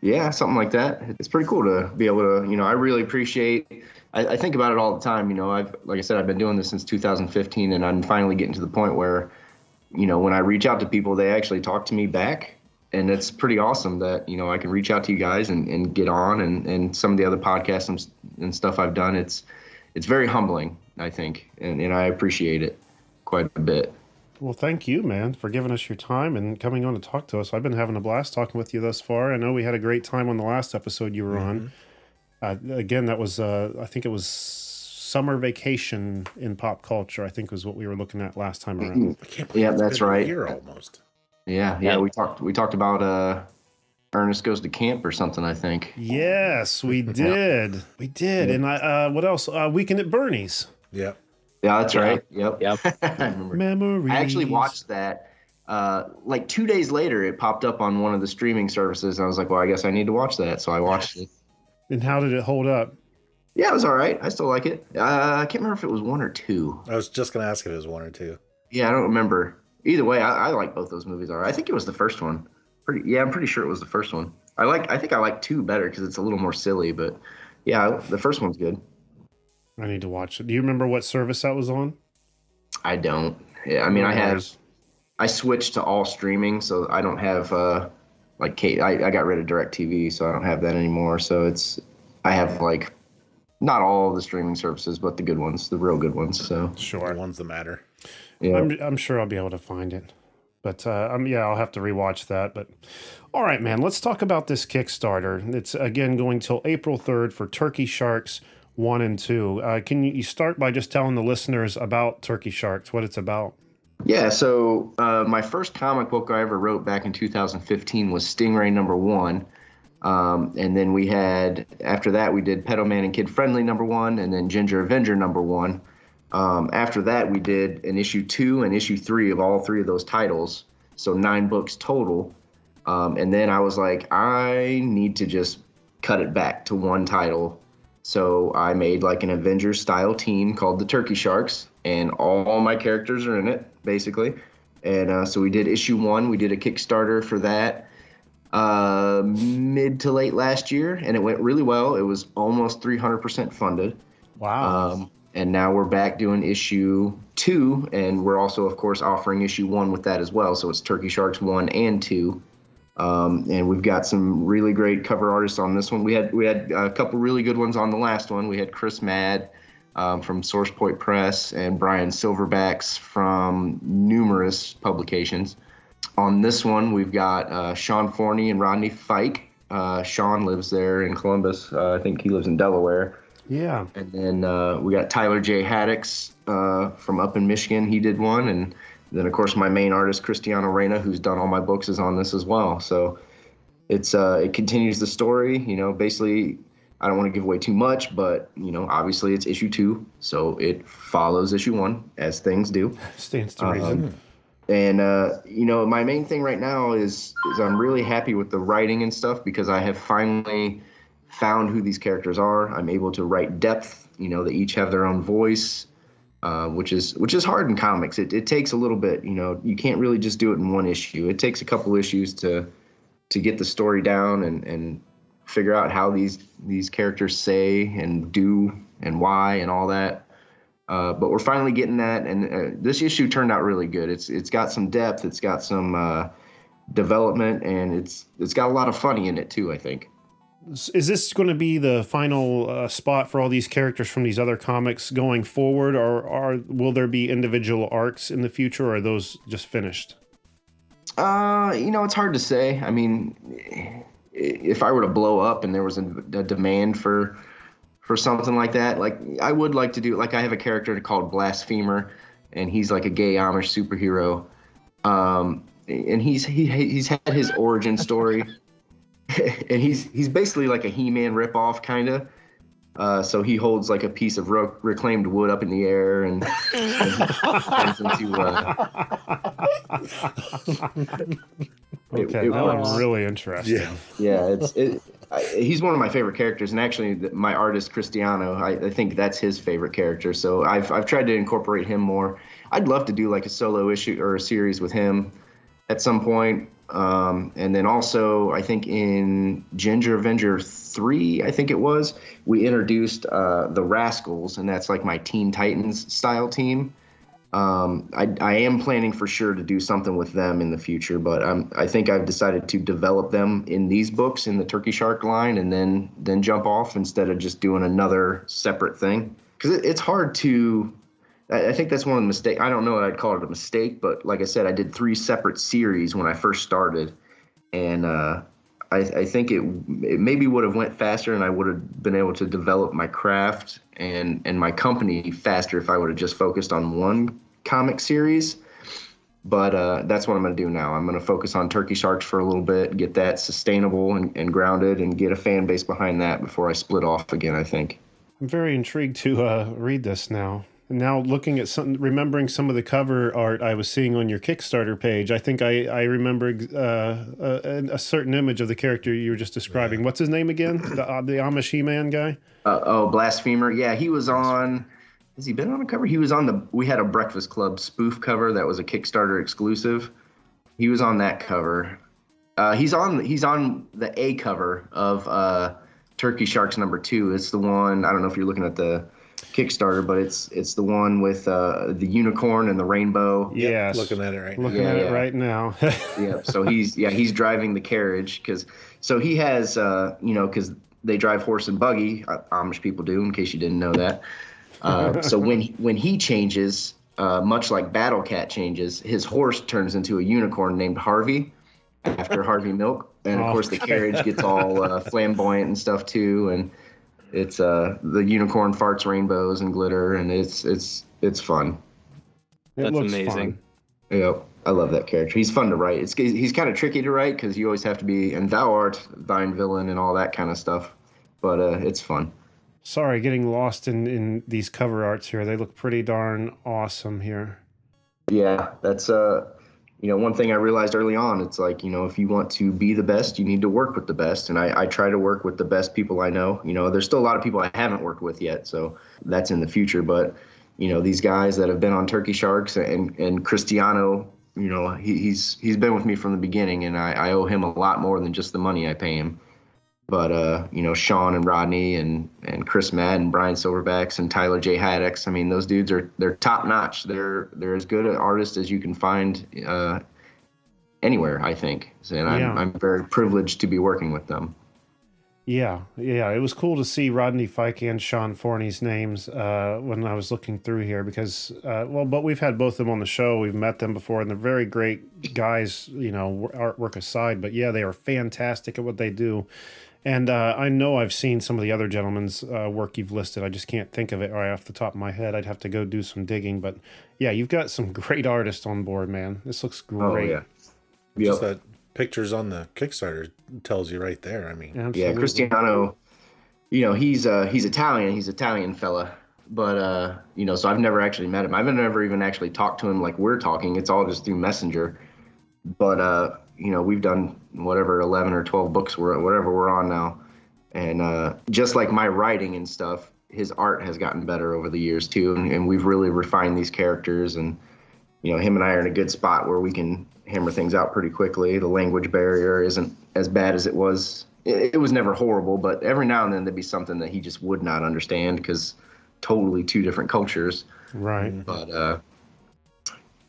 Yeah, something like that. It's pretty cool to be able to, you know, I really appreciate. I, I think about it all the time. You know, I've like I said, I've been doing this since 2015, and I'm finally getting to the point where, you know, when I reach out to people, they actually talk to me back, and it's pretty awesome that you know I can reach out to you guys and, and get on, and, and some of the other podcasts and, and stuff I've done. It's it's very humbling, I think, and, and I appreciate it quite a bit. Well, thank you, man, for giving us your time and coming on to talk to us. I've been having a blast talking with you thus far. I know we had a great time on the last episode you were on. Uh, again, that was, uh, I think it was summer vacation in pop culture, I think was what we were looking at last time around. Yeah, that's right. Year almost. Yeah, yeah, we talked we talked about uh, Ernest goes to camp or something. I think. Yes, we did. We did. And I, uh, what else? Uh, Weekend at Bernie's. Yep. Yeah, that's right. Yep. Yep. I remember. Memories. I actually watched that. Uh, like two days later, it popped up on one of the streaming services, and I was like, "Well, I guess I need to watch that." So I watched it. And how did it hold up? Yeah, it was all right. I still like it. Uh, I can't remember if it was one or two. I was just gonna ask if it was one or two. Yeah, I don't remember. Either way, I, I like both those movies. All right. I think it was the first one. Pretty. Yeah, I'm pretty sure it was the first one. I like. I think I like two better because it's a little more silly. But yeah, the first one's good. I need to watch it. Do you remember what service that was on? I don't. Yeah, I mean, I have. I switched to all streaming, so I don't have uh, like Kate. I, I got rid of Directv, so I don't have that anymore. So it's I have like not all the streaming services, but the good ones, the real good ones. So sure, the ones that matter. Yeah. I'm, I'm sure I'll be able to find it. But uh, um, yeah, I'll have to rewatch that. But all right, man, let's talk about this Kickstarter. It's again going till April 3rd for Turkey Sharks 1 and 2. Uh, can you, you start by just telling the listeners about Turkey Sharks, what it's about? Yeah, so uh, my first comic book I ever wrote back in 2015 was Stingray number one. Um, and then we had, after that, we did Pedo Man and Kid Friendly number one, and then Ginger Avenger number one. Um, after that, we did an issue two and issue three of all three of those titles. So nine books total. Um, and then I was like, I need to just cut it back to one title. So I made like an Avengers style team called the Turkey Sharks, and all my characters are in it basically. And uh, so we did issue one. We did a Kickstarter for that uh, mid to late last year, and it went really well. It was almost 300% funded. Wow. Um, and now we're back doing issue two, and we're also, of course, offering issue one with that as well. So it's Turkey Sharks one and two. Um, and we've got some really great cover artists on this one. We had we had a couple really good ones on the last one. We had Chris Mad um, from Source Point Press and Brian Silverbacks from numerous publications. On this one, we've got uh, Sean Forney and Rodney Fike. Uh, Sean lives there in Columbus. Uh, I think he lives in Delaware. Yeah. And then uh, we got Tyler J. Haddix uh, from up in Michigan. He did one. And then, of course, my main artist, Cristiano Reyna, who's done all my books, is on this as well. So it's uh, it continues the story. You know, basically, I don't want to give away too much, but, you know, obviously it's issue two. So it follows issue one, as things do. Stands to Um, reason. And uh, you know, my main thing right now is is I'm really happy with the writing and stuff because I have finally found who these characters are. I'm able to write depth. You know, they each have their own voice, uh, which is which is hard in comics. It, it takes a little bit. You know, you can't really just do it in one issue. It takes a couple issues to to get the story down and and figure out how these these characters say and do and why and all that. Uh, but we're finally getting that, and uh, this issue turned out really good. It's it's got some depth, it's got some uh, development, and it's it's got a lot of funny in it too. I think. Is this going to be the final uh, spot for all these characters from these other comics going forward, or, or will there be individual arcs in the future, or are those just finished? Uh, you know, it's hard to say. I mean, if I were to blow up and there was a, a demand for for something like that, like I would like to do. Like I have a character called Blasphemer, and he's like a gay Amish superhero. Um, and he's he he's had his origin story, and he's he's basically like a He-Man ripoff kind of. Uh, so he holds like a piece of ro- reclaimed wood up in the air and, and turns into. Uh, Okay, now I'm really interested. Yeah, yeah. It's it, I, he's one of my favorite characters, and actually, the, my artist Cristiano, I, I think that's his favorite character. So I've I've tried to incorporate him more. I'd love to do like a solo issue or a series with him at some point. Um, and then also, I think in Ginger Avenger 3, I think it was, we introduced uh, the Rascals, and that's like my Teen Titans style team. Um, I, I am planning for sure to do something with them in the future, but I'm, I think I've decided to develop them in these books in the Turkey Shark line, and then then jump off instead of just doing another separate thing. Because it, it's hard to. I, I think that's one of the mistakes. I don't know what I'd call it a mistake, but like I said, I did three separate series when I first started, and uh, I, I think it, it maybe would have went faster, and I would have been able to develop my craft and and my company faster if I would have just focused on one comic series. But uh, that's what I'm going to do now. I'm going to focus on Turkey Sharks for a little bit, get that sustainable and, and grounded, and get a fan base behind that before I split off again. I think. I'm very intrigued to uh, read this now. Now looking at some, remembering some of the cover art I was seeing on your Kickstarter page, I think I I remember uh, a, a, certain image of the character you were just describing. Yeah. What's his name again? The uh, the Amish He-Man guy. Uh, oh, Blasphemer. Yeah, he was on. Has he been on a cover? He was on the. We had a Breakfast Club spoof cover that was a Kickstarter exclusive. He was on that cover. Uh, he's on. He's on the A cover of uh, Turkey Sharks number two. It's the one. I don't know if you're looking at the Kickstarter, but it's it's the one with uh, the unicorn and the rainbow. Yeah, looking at it right now. Looking Yeah, at yeah. it right now. yeah. So he's yeah he's driving the carriage because so he has uh, you know because they drive horse and buggy. uh, Amish people do. In case you didn't know that. Uh, so when he, when he changes, uh, much like Battle Cat changes, his horse turns into a unicorn named Harvey after Harvey Milk, and of Oh, course the carriage gets all uh, flamboyant and stuff too, and it's uh the unicorn farts rainbows and glitter, and it's it's it's fun. It That's looks amazing. fun. Yep, I love that character. He's fun to write. It's he's kind of tricky to write because you always have to be and thou art thine villain and all that kind of stuff, but uh, it's fun. Sorry, getting lost in in these cover arts here. They look pretty darn awesome here. Yeah, that's uh, you know, one thing I realized early on. It's like you know, if you want to be the best, you need to work with the best, and I, I try to work with the best people I know. You know, there's still a lot of people I haven't worked with yet, so that's in the future. But you know, these guys that have been on Turkey Sharks and and Cristiano, you know, he, he's he's been with me from the beginning, and I, I owe him a lot more than just the money I pay him. But uh, you know, Sean and Rodney and and Chris Madden, Brian Silverbacks and Tyler J. Haddix. I mean, those dudes are they're top notch. They're they're as good an artist as you can find uh, anywhere. I think, and I'm Yeah. I'm very privileged to be working with them. Yeah, yeah, it was cool to see Rodney Fike and Sean Forney's names uh, when I was looking through here because, uh, well, but we've had both of them on the show. We've met them before, and they're very great guys. You know, artwork aside, but yeah, they are fantastic at what they do. And uh, I know I've seen some of the other gentlemen's uh, work you've listed. I just can't think of it right off the top of my head. I'd have to go do some digging. But yeah, you've got some great artists on board, man. This looks great. Oh yeah, Just that pictures on the Kickstarter tells you right there. I mean, Yeah, Cristiano, you know, he's uh he's Italian, he's Italian fella. But uh, you know, so I've never actually met him. I've never even actually talked to him like we're talking. It's all just through Messenger. But uh, you know, we've done whatever 11 or 12 books we're whatever we're on now. And uh just like my writing and stuff, his art has gotten better over the years too, and, and we've really refined these characters and you know, him and I are in a good spot where we can hammer things out pretty quickly. The language barrier isn't as bad as it was. It, it was never horrible, but every now and then there'd be something that he just would not understand because totally two different cultures. Right. But uh,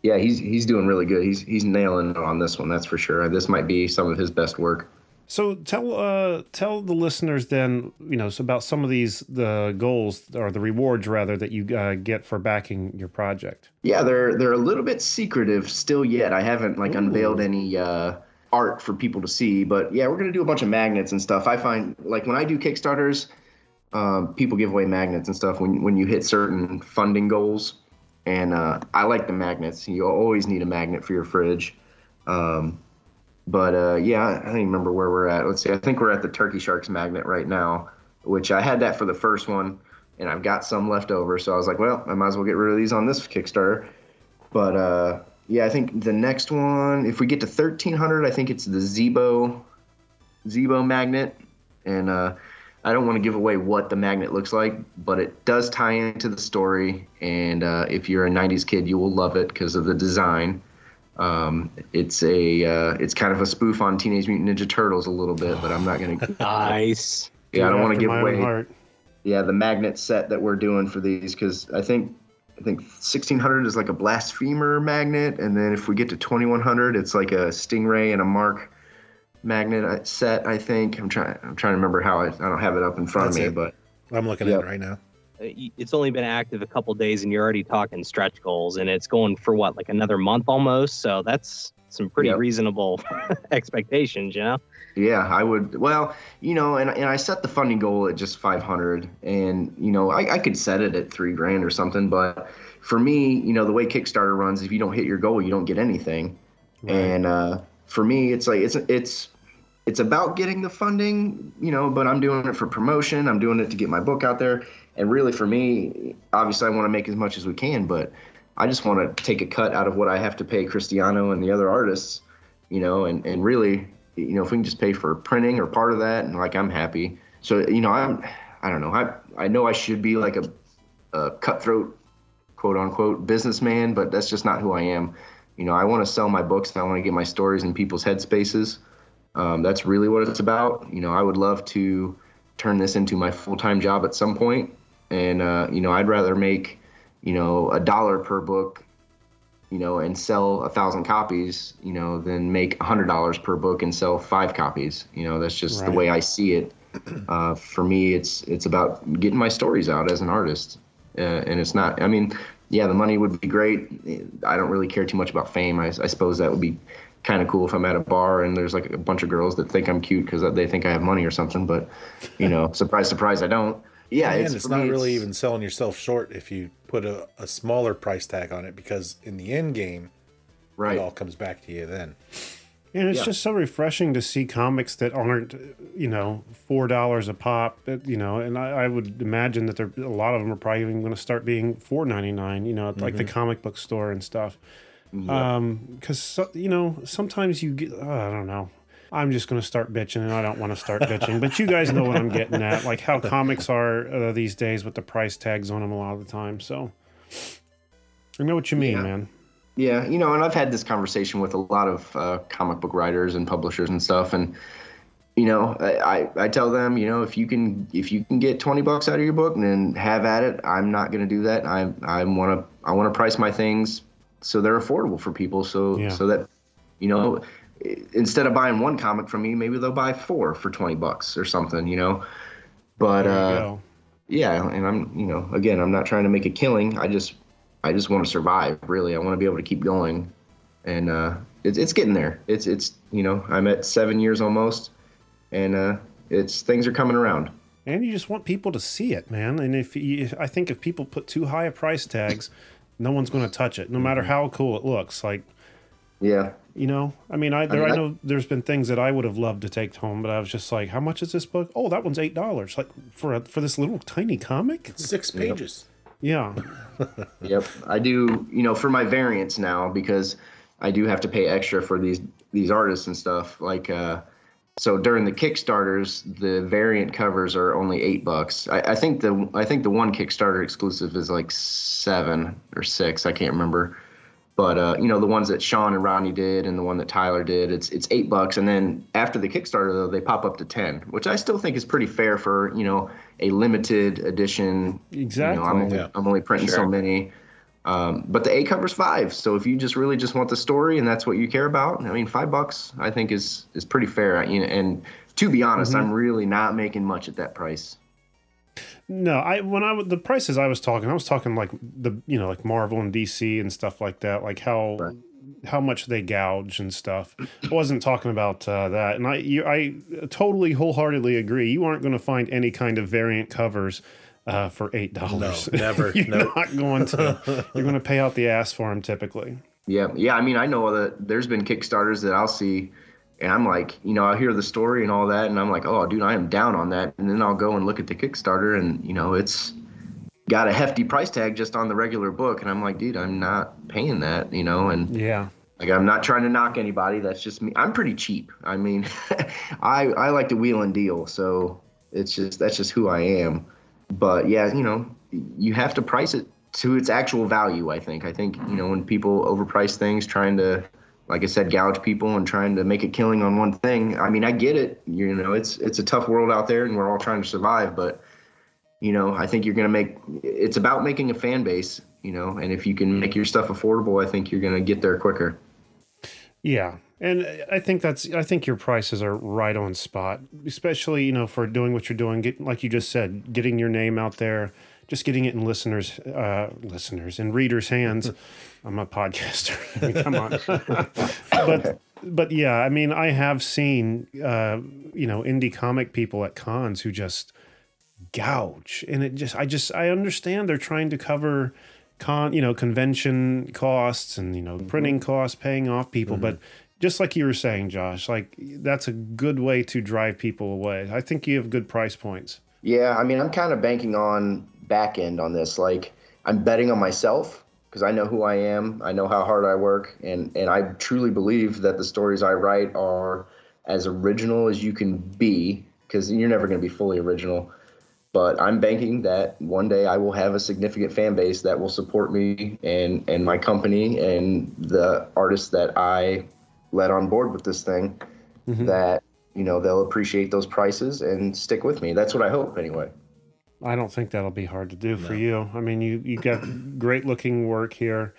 yeah, he's he's doing really good. He's he's nailing on this one, that's for sure. This might be some of his best work. So tell uh tell the listeners then you know about some of these the goals or the rewards rather that you uh, get for backing your project. Yeah, they're they're a little bit secretive still yet. I haven't like unveiled any uh, art for people to see, but yeah, we're gonna do a bunch of magnets and stuff. I find like when I do Kickstarters, um, people give away magnets and stuff when when you hit certain funding goals, and uh, I like the magnets. You always need a magnet for your fridge. Um, but uh, yeah, I don't even remember where we're at. Let's see. I think we're at the Turkey Sharks magnet right now, which I had that for the first one, and I've got some left over. So I was like, well, I might as well get rid of these on this Kickstarter. But uh, yeah, I think the next one, if we get to 1300, I think it's the Zebo Zebo magnet, and uh, I don't want to give away what the magnet looks like, but it does tie into the story. And uh, if you're a '90s kid, you will love it because of the design. Um, it's a uh, it's kind of a spoof on Teenage Mutant Ninja Turtles a little bit, but I'm not gonna. nice. Yeah, I don't want to give away. heart. Yeah, the magnet set that we're doing for these because I think I think 1600 is like a blasphemer magnet, and then if we get to 2100, it's like a stingray and a mark magnet uh, set. I think I'm trying I'm trying to remember how I, I don't have it up in front That's of me, it. but I'm looking Yep. at it right now. Uh, It's only been active a couple days, and you're already talking stretch goals, and it's going for what, like another month almost. So that's some pretty Yep. reasonable expectations, you know. Yeah, I would. Well, you know, and, and I set the funding goal at just 500, and you know, I, I could set it at three grand or something. But for me, you know, the way Kickstarter runs, if you don't hit your goal, you don't get anything. And uh, for me, it's like it's it's it's about getting the funding, you know. But I'm doing it for promotion. I'm doing it to get my book out there. And really, for me, obviously, I want to make as much as we can, but I just want to take a cut out of what I have to pay Cristiano and the other artists you know, and, and really, you know, if we can just pay for printing or part of that, and like I'm happy. So, you know, I'm, I don't know, I, I know I should be like a, a cutthroat, quote unquote, businessman, but that's just not who I am. You know, I want to sell my books and I want to get my stories in people's headspaces. Um, that's really what it's about. You know, I would love to turn this into my full time job at some point, and uh, you know, I'd rather make, you know, a dollar per book you know, and sell a thousand copies, you know, than make a hundred dollars per book and sell five copies. You know, that's just the way I see it. Uh, for me, it's it's about getting my stories out as an artist, uh, and it's not. I mean, yeah, the money would be great. I don't really care too much about fame. I, I suppose that would be kind of cool if I'm at a bar and there's like a bunch of girls that think I'm cute because they think I have money or something. But you know, surprise, surprise, I don't. Yeah, and it's, it's, not me, really it's- even selling yourself short if you put a, a smaller price tag on it because in the end game, right. it all comes back to you then. And it's Yeah. just so refreshing to see comics that aren't, you know, four dollars a pop. that, You know, and I, I would imagine that there a lot of them are probably even going to start being four ninety nine. You know, at, like the Mm-hmm. Mhm. comic book store and stuff. Yeah. Um, because you know sometimes you get uh, I don't know. I'm just going to start bitching, and I don't want to start bitching. But you guys know what I'm getting at, like how comics are uh, these days with the price tags on them a lot of the time. So I know what you mean, Yeah. man. Yeah, you know, and I've had this conversation with a lot of uh, comic book writers and publishers and stuff, and you know, I, I, I tell them, you know, if you can if you can get twenty bucks out of your book, then have at it. I'm not going to do that. I I want to I want to price my things so they're affordable for people, so Yeah. so that you know, instead of buying one comic from me, maybe they'll buy four for twenty bucks or something, you know. But uh, yeah and i'm you know again i'm not trying to make a killing. I just i just want to survive really. I want to be able to keep going. And uh it's, it's getting there. It's it's you know i'm at seven years almost and uh it's things are coming around. And you just want people to see it, man. And if you, I think if people put too high a price tags, no one's going to touch it, no matter how cool it looks. Like, yeah you know, I mean, I there I, mean, I- know there's been things that I would have loved to take home, but I was just like, how much is this book? Oh, that one's eight dollars. Like for a, for this little tiny comic. Six pages. Yeah. yep i do you know for my variants now because i do have to pay extra for these these artists and stuff like uh so during the kickstarters the variant covers are only eight bucks I, I think the i think the one kickstarter exclusive is like seven or six i can't remember but uh, you know the ones that Sean and Ronnie did, and the one that Tyler did, it's it's eight bucks, and then after the Kickstarter though, they pop up to ten, which I still think is pretty fair for you know a limited edition. Exactly. You know, I'm only, Yeah. I'm only printing so many. Um, but the A covers five, so if you just really just want the story and that's what you care about, I mean, five bucks I think is is pretty fair. You know, and to be honest, Mhm. I'm really not making much at that price. No, I when I the prices I was talking, I was talking like the you know like Marvel and DC and stuff like that, like how how much they gouge and stuff. I wasn't talking about uh, that, and I you, I totally wholeheartedly agree. You aren't going to find any kind of variant covers uh, for eight dollars. No, never. You're Nope. not going to. You're going to pay out the ass for them typically. Yeah, yeah. I mean, I know that there's been Kickstarters that I'll see, And I'm like, you know, I hear the story and all that, and I'm like, oh, dude, I am down on that. And then I'll go and look at the Kickstarter, and you know, it's got a hefty price tag just on the regular book, and I'm like, dude, I'm not paying that, you know, and yeah. Like I'm not trying to knock anybody. That's just me. I'm pretty cheap. I mean, I I like to wheel and deal, so it's just that's just who I am. But yeah, you know, you have to price it to its actual value. I think. I think you know when people overprice things, trying to, like I said, gouge people and trying to make a killing on one thing. I mean, I get it. You know, it's it's a tough world out there, and we're all trying to survive. But you know, I think you're gonna make. It's about making a fan base. You know, and if you can make your stuff affordable, I think you're gonna get there quicker. Yeah. And I think that's I think your prices are right on spot, especially, you know, for doing what you're doing, get, like you just said, getting your name out there, just getting it in listeners uh listeners and readers' hands. I'm a podcaster. I mean, come on. but but yeah, I mean, I have seen uh, you know, indie comic people at cons who just gouge and it just I just I understand they're trying to cover con you know convention costs and you know printing costs paying off people but just like you were saying josh like that's a good way to drive people away i think you have good price points Yeah, I mean, I'm kind of banking on back end on this. Like, I'm betting on myself because I know who I am. I know how hard I work, and and I truly believe that the stories I write are as original as you can be. Because you're never going to be fully original. But I'm banking that one day I will have a significant fan base that will support me and and my company and the artists that I let on board with this thing. That you know they'll appreciate those prices and stick with me. That's what I hope anyway. i don't think that'll be hard to do for you i mean you you got great looking work here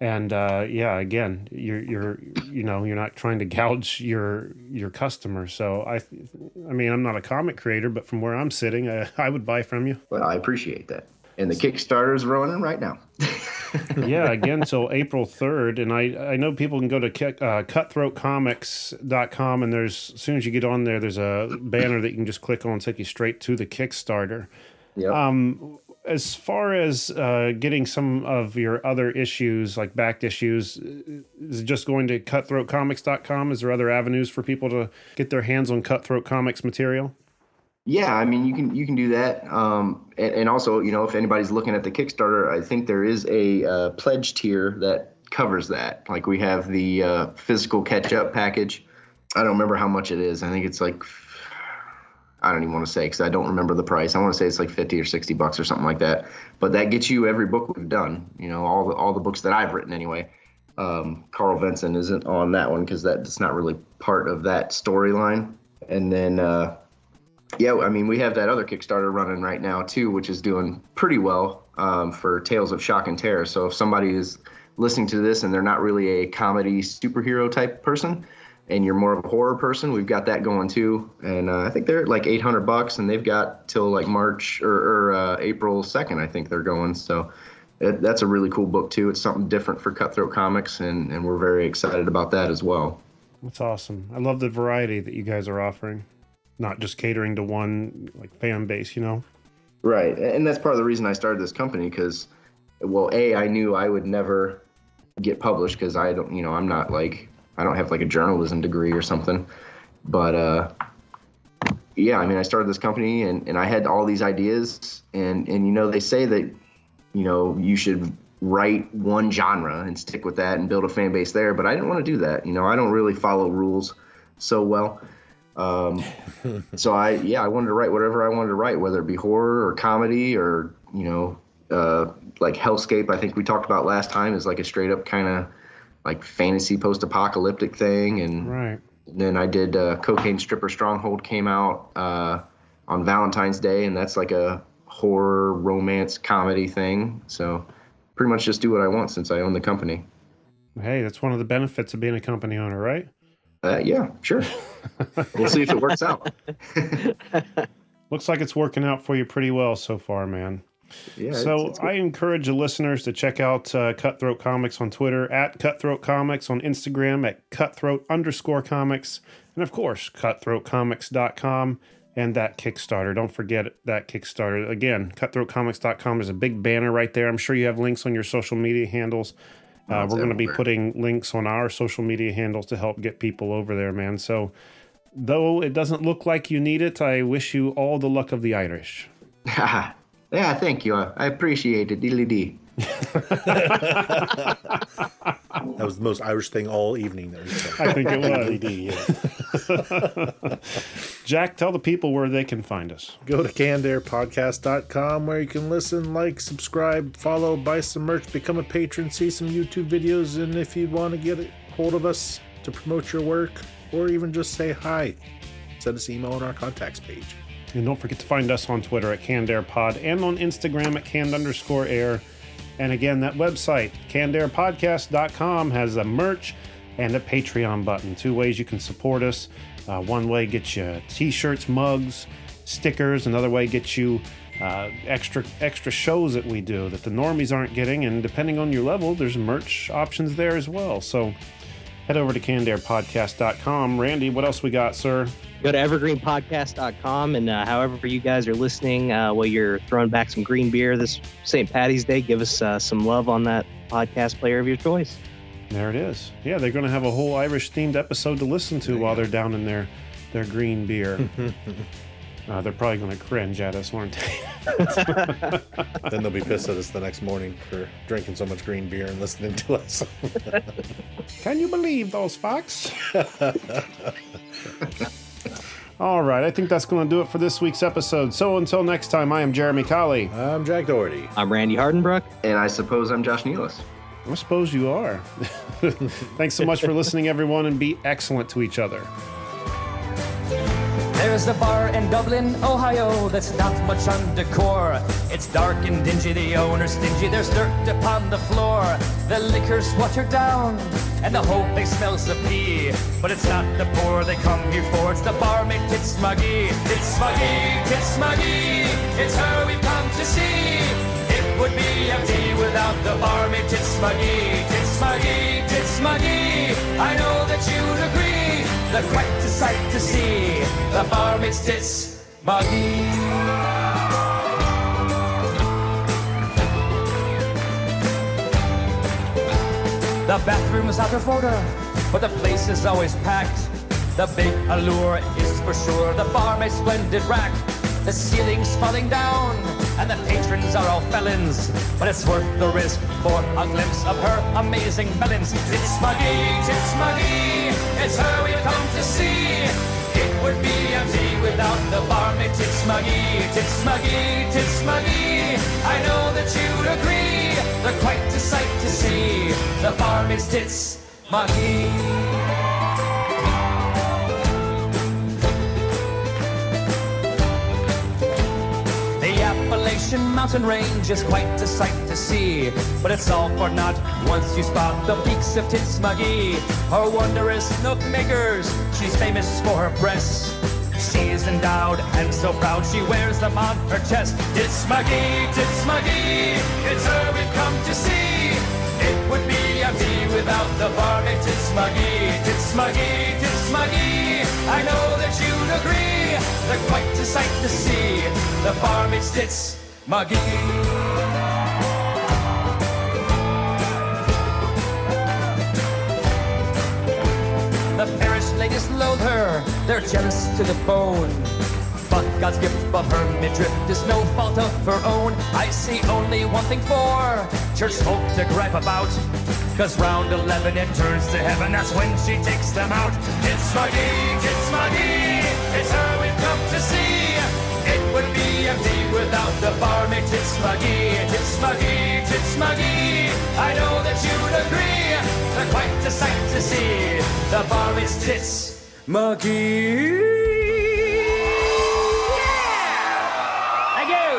and uh, yeah again you're you're you know you're not trying to gouge your your customer so i i mean i'm not a comic creator but from where i'm sitting i, I would buy from you Well, I appreciate that. And the Kickstarter is running right now. yeah, again, so April 3rd. And I, I know people can go to uh, cutthroatcomics.com, and there's, as soon as you get on there, there's a banner that you can just click on, and take you straight to the Kickstarter. Um, as far as uh, getting some of your other issues, like backed issues, is it just going to cutthroatcomics.com? Is there other avenues for people to get their hands on Cutthroat Comics material? Yeah, I mean you can you can do that, um, and, and also you know if anybody's looking at the Kickstarter, I think there is a uh, pledge tier that covers that. Like we have the uh, physical catch up package. I don't remember how much it is. I think it's like I don't even want to say because I don't remember the price. I want to say it's like fifty or sixty bucks or something like that. But that gets you every book we've done. You know all the all the books that I've written anyway. Um, Carl Vinson isn't on that one because that's not really part of that storyline. And then. Uh, yeah, I mean, we have that other Kickstarter running right now too, which is doing pretty well um, for Tales of Shock and Terror. So if somebody is listening to this and they're not really a comedy superhero type person, and you're more of a horror person, we've got that going too. And uh, I think they're like 800 bucks, and they've got till like March or, or uh, April 2nd. I think they're going. So it, that's a really cool book too. It's something different for Cutthroat Comics, and and we're very excited about that as well. That's awesome. I love the variety that you guys are offering, not just catering to one like fan base, you know? Right, and that's part of the reason I started this company because, well, a I knew I would never get published because I don't, you know, I'm not like I don't have like a journalism degree or something, but uh, yeah, I mean, I started this company and and I had all these ideas and and you know they say that, you know, you should write one genre and stick with that and build a fan base there, but I didn't want to do that. You know, I don't really follow rules so well. Um, so I, yeah, I wanted to write whatever I wanted to write, whether it be horror or comedy or, you know, uh, like Hellscape, I think we talked about last time is like a straight up kind of like fantasy post apocalyptic thing. And Right. then I did, uh, Cocaine Stripper Stronghold came out, uh, on Valentine's Day. And that's like a horror romance comedy thing. So pretty much just do what I want since I own the company. Hey, that's one of the benefits of being a company owner, right? Uh, yeah, sure. we'll see if it works out. Looks like it's working out for you pretty well so far, man. Yeah, so it's- it's. I encourage the listeners to check out uh, Cutthroat Comics on Twitter at Cutthroat Comics on Instagram at Cutthroat underscore Comics, and of course CutthroatComics.com and that Kickstarter. Don't forget that Kickstarter again. CutthroatComics.com is a big banner right there. I'm sure you have links on your social media handles. Uh, we're going to be putting links on our social media handles to help get people over there, man. So, though it doesn't look like you need it, I wish you all the luck of the Irish. yeah, thank you. I appreciate it. Dilly dee. That was the most Irish thing all evening that we. I think it was. LED, yeah. Jack, tell the people where they can find us. Go to cannedairpodcast.com where you can listen, like, subscribe, follow, buy some merch, become a patron, see some YouTube videos, and if you want to get a hold of us to promote your work or even just say hi, send us an email on our contacts page. And don't forget to find us on Twitter at CannedAirPod and on Instagram at canned underscore air. And again, that website, cannedairpodcast.com, has a merch and a Patreon button. Two ways you can support us. Uh, one way gets you t-shirts, mugs, stickers. Another way gets you uh, extra extra shows that we do that the normies aren't getting. And depending on your level, there's merch options there as well. So head over to cannedairpodcast.com. Randy, what else we got, sir? Go to evergreenpodcast.com and uh, however you guys are listening, uh, while you're throwing back some green beer this St. Patty's Day, give us uh, some love on that podcast player of your choice. There it is. Yeah, they're going to have a whole Irish themed episode to listen to while they're down in their their green beer. uh, they're probably going to cringe at us, aren't they? then they'll be pissed at us the next morning for drinking so much green beer and listening to us. Can you believe those facts? All right, I think that's going to do it for this week's episode. So until next time, I am Jeremy Colley. I'm Jack Doherty. I'm Randy Hardenbrook. And I suppose I'm Josh Nealis. I suppose you are. Thanks so much for listening, everyone, and be excellent to each other. There's a bar in Dublin, Ohio, that's not much on decor. It's dark and dingy, the owner's stingy, there's dirt upon the floor. The liquor's watered down, and the whole place smells of pee. But it's not the poor they come here for, it's the barmaid, Tits Smuggy. Tits Smuggy, Tits Smuggy, it's her we've come to see. It would be empty without the barmaid, Tits Smuggy. Tits Smuggy, Tits Smuggy, I know that you'd agree. They're quite a sight to see. The barmaid's Tits Smuggy. The bathroom is out of order, but the place is always packed. The big allure is for sure the barmaid's splendid rack. The ceiling's falling down, and the patrons are all felons. But it's worth the risk for a glimpse of her amazing melons. It's Smuggy, it's Smuggy, it's her we've come to see. It would be empty without the barmaid. It's Smuggy, it's Smuggy, it's Smuggy. I know that you'd agree. They're quite a sight to see. The barmaid's tits, Smuggy. Appalachian mountain range is quite a sight to see, but it's all for naught once you spot the peaks of Titsmuggy. Her wondrous nook makers, she's famous for her breasts. She is endowed and so proud she wears them on her chest. Titsmuggy, Titsmuggy, it's her we've come to see. It would be empty without the barmaid Titsmuggy, Titsmuggy, Titsmuggy. I know that you'd agree, they're quite a sight to see. The barmaid's Titsmuggy. The parish ladies loathe her, they're jealous to the bone. But God's gift of her midriff is no fault of her own. I see only one thing for church folk to gripe about. Cause round 11 it turns to heaven, that's when she takes them out. It's Smuggy, it's Smuggy, it's her we've come to see. It would be empty without the barmaid. It's Smuggy, it's Smuggy, it's Smuggy. I know that you'd agree, they're quite a sight to see. The barmaid's tits, Muggy. Yeah! Thank you.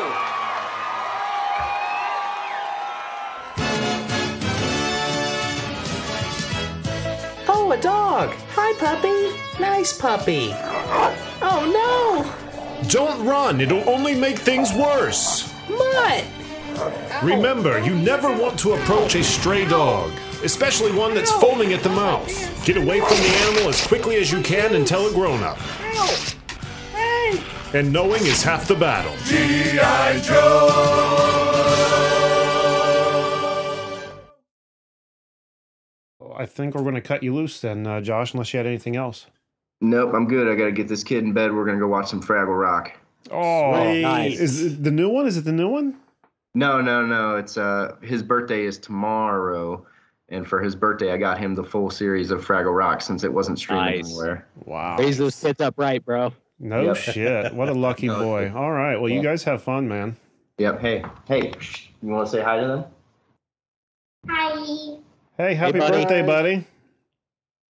Oh, a dog. Hi, puppy. Nice puppy. Oh, no. Don't run, it'll only make things worse. Mutt. Remember, you never want to approach a stray dog, especially one that's foaming at the mouth. Get away from the animal as quickly as you can and tell a grown up. And knowing is half the battle. G.I. Joe! I think we're going to cut you loose then, uh, Josh, unless you had anything else. Nope, I'm good. I got to get this kid in bed. We're gonna go watch some Fraggle Rock. Oh, Nice. is it the new one? Is it the new one? No, no, no. It's uh his birthday is tomorrow, and for his birthday, I got him the full series of Fraggle Rock since it wasn't streaming Nice. anywhere. Wow. Raise those kids up right, bro. No Yep. shit. What a lucky No, boy. All right. Well, you guys have fun, man. Yep. Hey, hey, you want to say hi to them? Hi. Hey, happy buddy. birthday, buddy.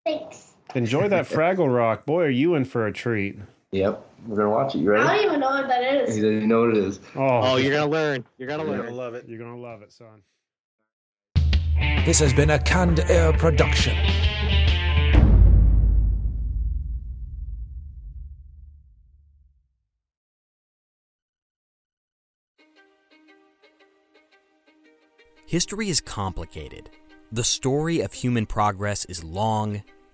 Thanks. Enjoy that Fraggle Rock. Boy, are you in for a treat. Yep. We're gonna watch it. You ready? I don't even know what that is. He doesn't know what it is. Oh, Oh, you're gonna learn. You're gonna You're learn. gonna love it. You're going to love it, son. This has been a Canned Air production. History is complicated. The story of human progress is long,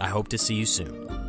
I hope to see you soon.